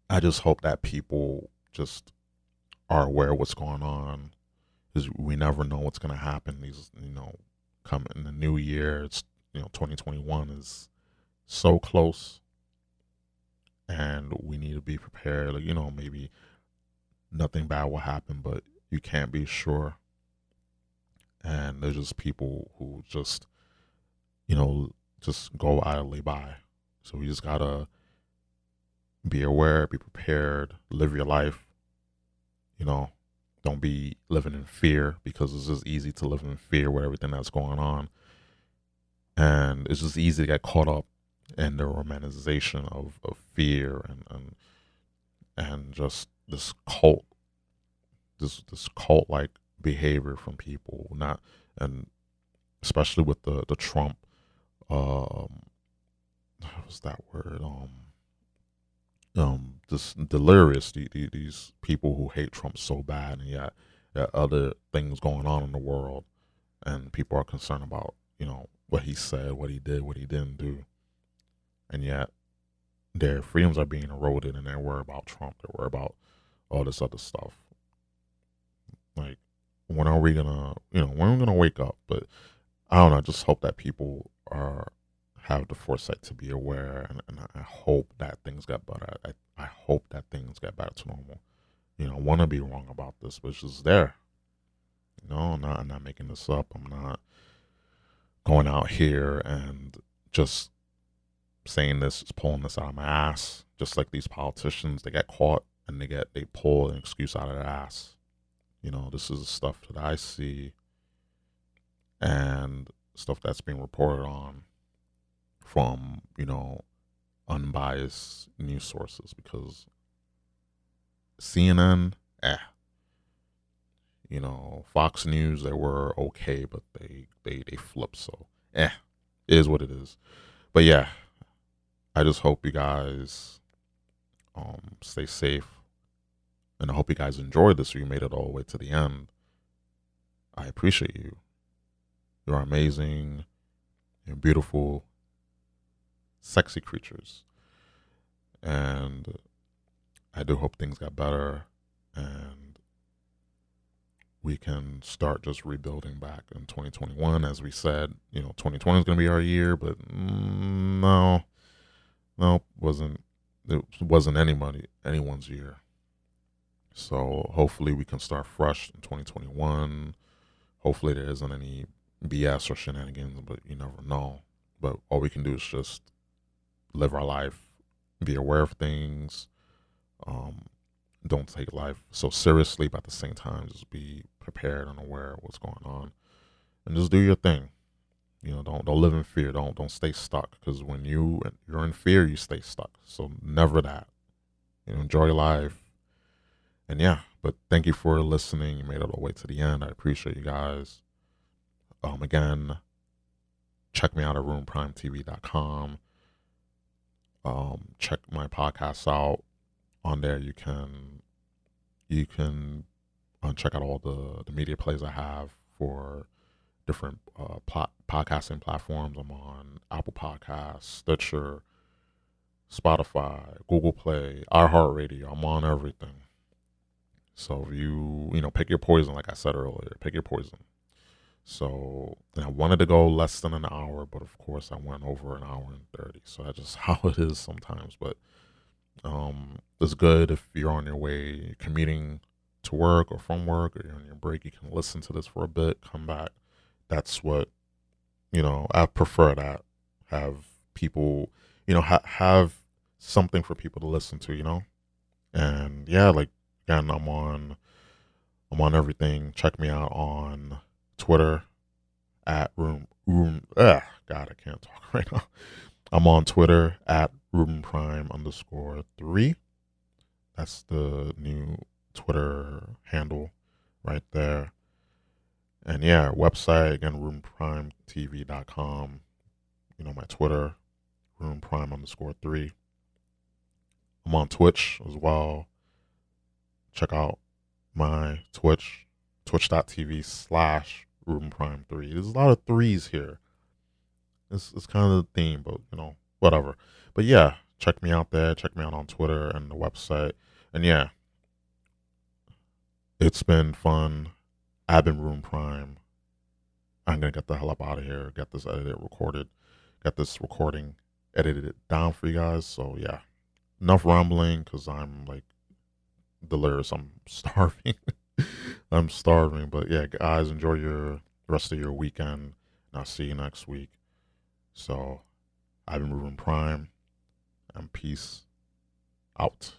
I just hope that people just are aware what's going on, because we never know what's going to happen. These, you know, coming in the new year. It's you know 2021 is so close, and we need to be prepared. Like, you know, maybe nothing bad will happen, but you can't be sure. And they're just people who just, you know, just go idly by. So we just gotta be aware, be prepared, live your life. You know, don't be living in fear because it's just easy to live in fear with everything that's going on. And it's just easy to get caught up in the romanticization of, of fear and, and and just this cult this this cult like behavior from people not and especially with the the Trump um what was that word um um just delirious. The- the- These people who hate Trump so bad, and yet there are other things going on in the world, and people are concerned about you know what he said, what he did, what he didn't do, and yet their freedoms are being eroded, and they're worried about Trump. They're worried about all this other stuff. Like, when are we gonna, you know, when are we gonna wake up? But I don't know. I just hope that people are have the foresight to be aware, and, and I hope that things get better. I, I hope that things get back to normal. You know, I want to be wrong about this, which is there. You know, I'm not, I'm not making this up. I'm not going out here and just saying this, just pulling this out of my ass. Just like these politicians, they get caught and they get they pull an excuse out of their ass. You know, this is the stuff that I see and stuff that's being reported on from, you know, unbiased news sources because CNN, eh. You know, Fox News, they were okay, but they they they flipped. So, eh, is what it is. But yeah, I just hope you guys um stay safe, and I hope you guys enjoyed this. You made it all the way to the end. I appreciate you. You're amazing. You're beautiful, sexy creatures, and I do hope things got better and we can start just rebuilding back in 2021. As we said, you know, 2020 is going to be our year, but no, no, wasn't it wasn't anybody anyone's year. So hopefully we can start fresh in 2021. Hopefully there isn't any BS or shenanigans, but you never know. But all we can do is just live our life, be aware of things, um, don't take life so seriously, but at the same time, just be prepared and aware of what's going on, and just do your thing. You know, don't don't live in fear. Don't don't stay stuck because when you you're in fear, you stay stuck. So never that. You know, enjoy life, and yeah. But thank you for listening. You made it all the way to the end. I appreciate you guys. Um, again, check me out at RubenPrimeTV.com. Um, check my podcast out on there you can you can uh, check out all the the media plays I have for different uh, pl- podcasting platforms. I'm on Apple Podcasts, Stitcher, Spotify, Google Play, iHeartRadio. I'm on everything. So if you you know pick your poison, like I said earlier, pick your poison. So and I wanted to go less than an hour, but of course I went over an hour and thirty. So that's just [LAUGHS] how it is sometimes. But um, it's good if you're on your way commuting to work or from work or you're on your break. You can listen to this for a bit, come back. That's what you know. I prefer that. Have people, you know, ha- have something for people to listen to. You know, and yeah, like again, I'm on, I'm on everything. Check me out on Twitter at room room. Ugh, God, I can't talk [LAUGHS] right now. I'm on Twitter at Ruben Prime underscore three. That's the new Twitter handle right there. And yeah, website again, Ruben Prime RubenPrimeTV.com. You know, my Twitter, Ruben Prime underscore three. I'm on Twitch as well. Check out my Twitch, twitch.tv slash Ruben Prime 3. There's a lot of threes here. It's, it's kind of the theme, but you know, whatever. But yeah, check me out there. Check me out on Twitter and the website. And yeah, it's been fun. I've been Ruben Prime. I'm gonna get the hell up out of here. Get this edited, recorded, get this recording edited down for you guys. So yeah, enough rambling because I'm like delirious. I'm [LAUGHS] starving. I'm starving. But yeah, guys, enjoy your rest of your weekend. And I'll see you next week. So I've been Ruben Prime and peace out.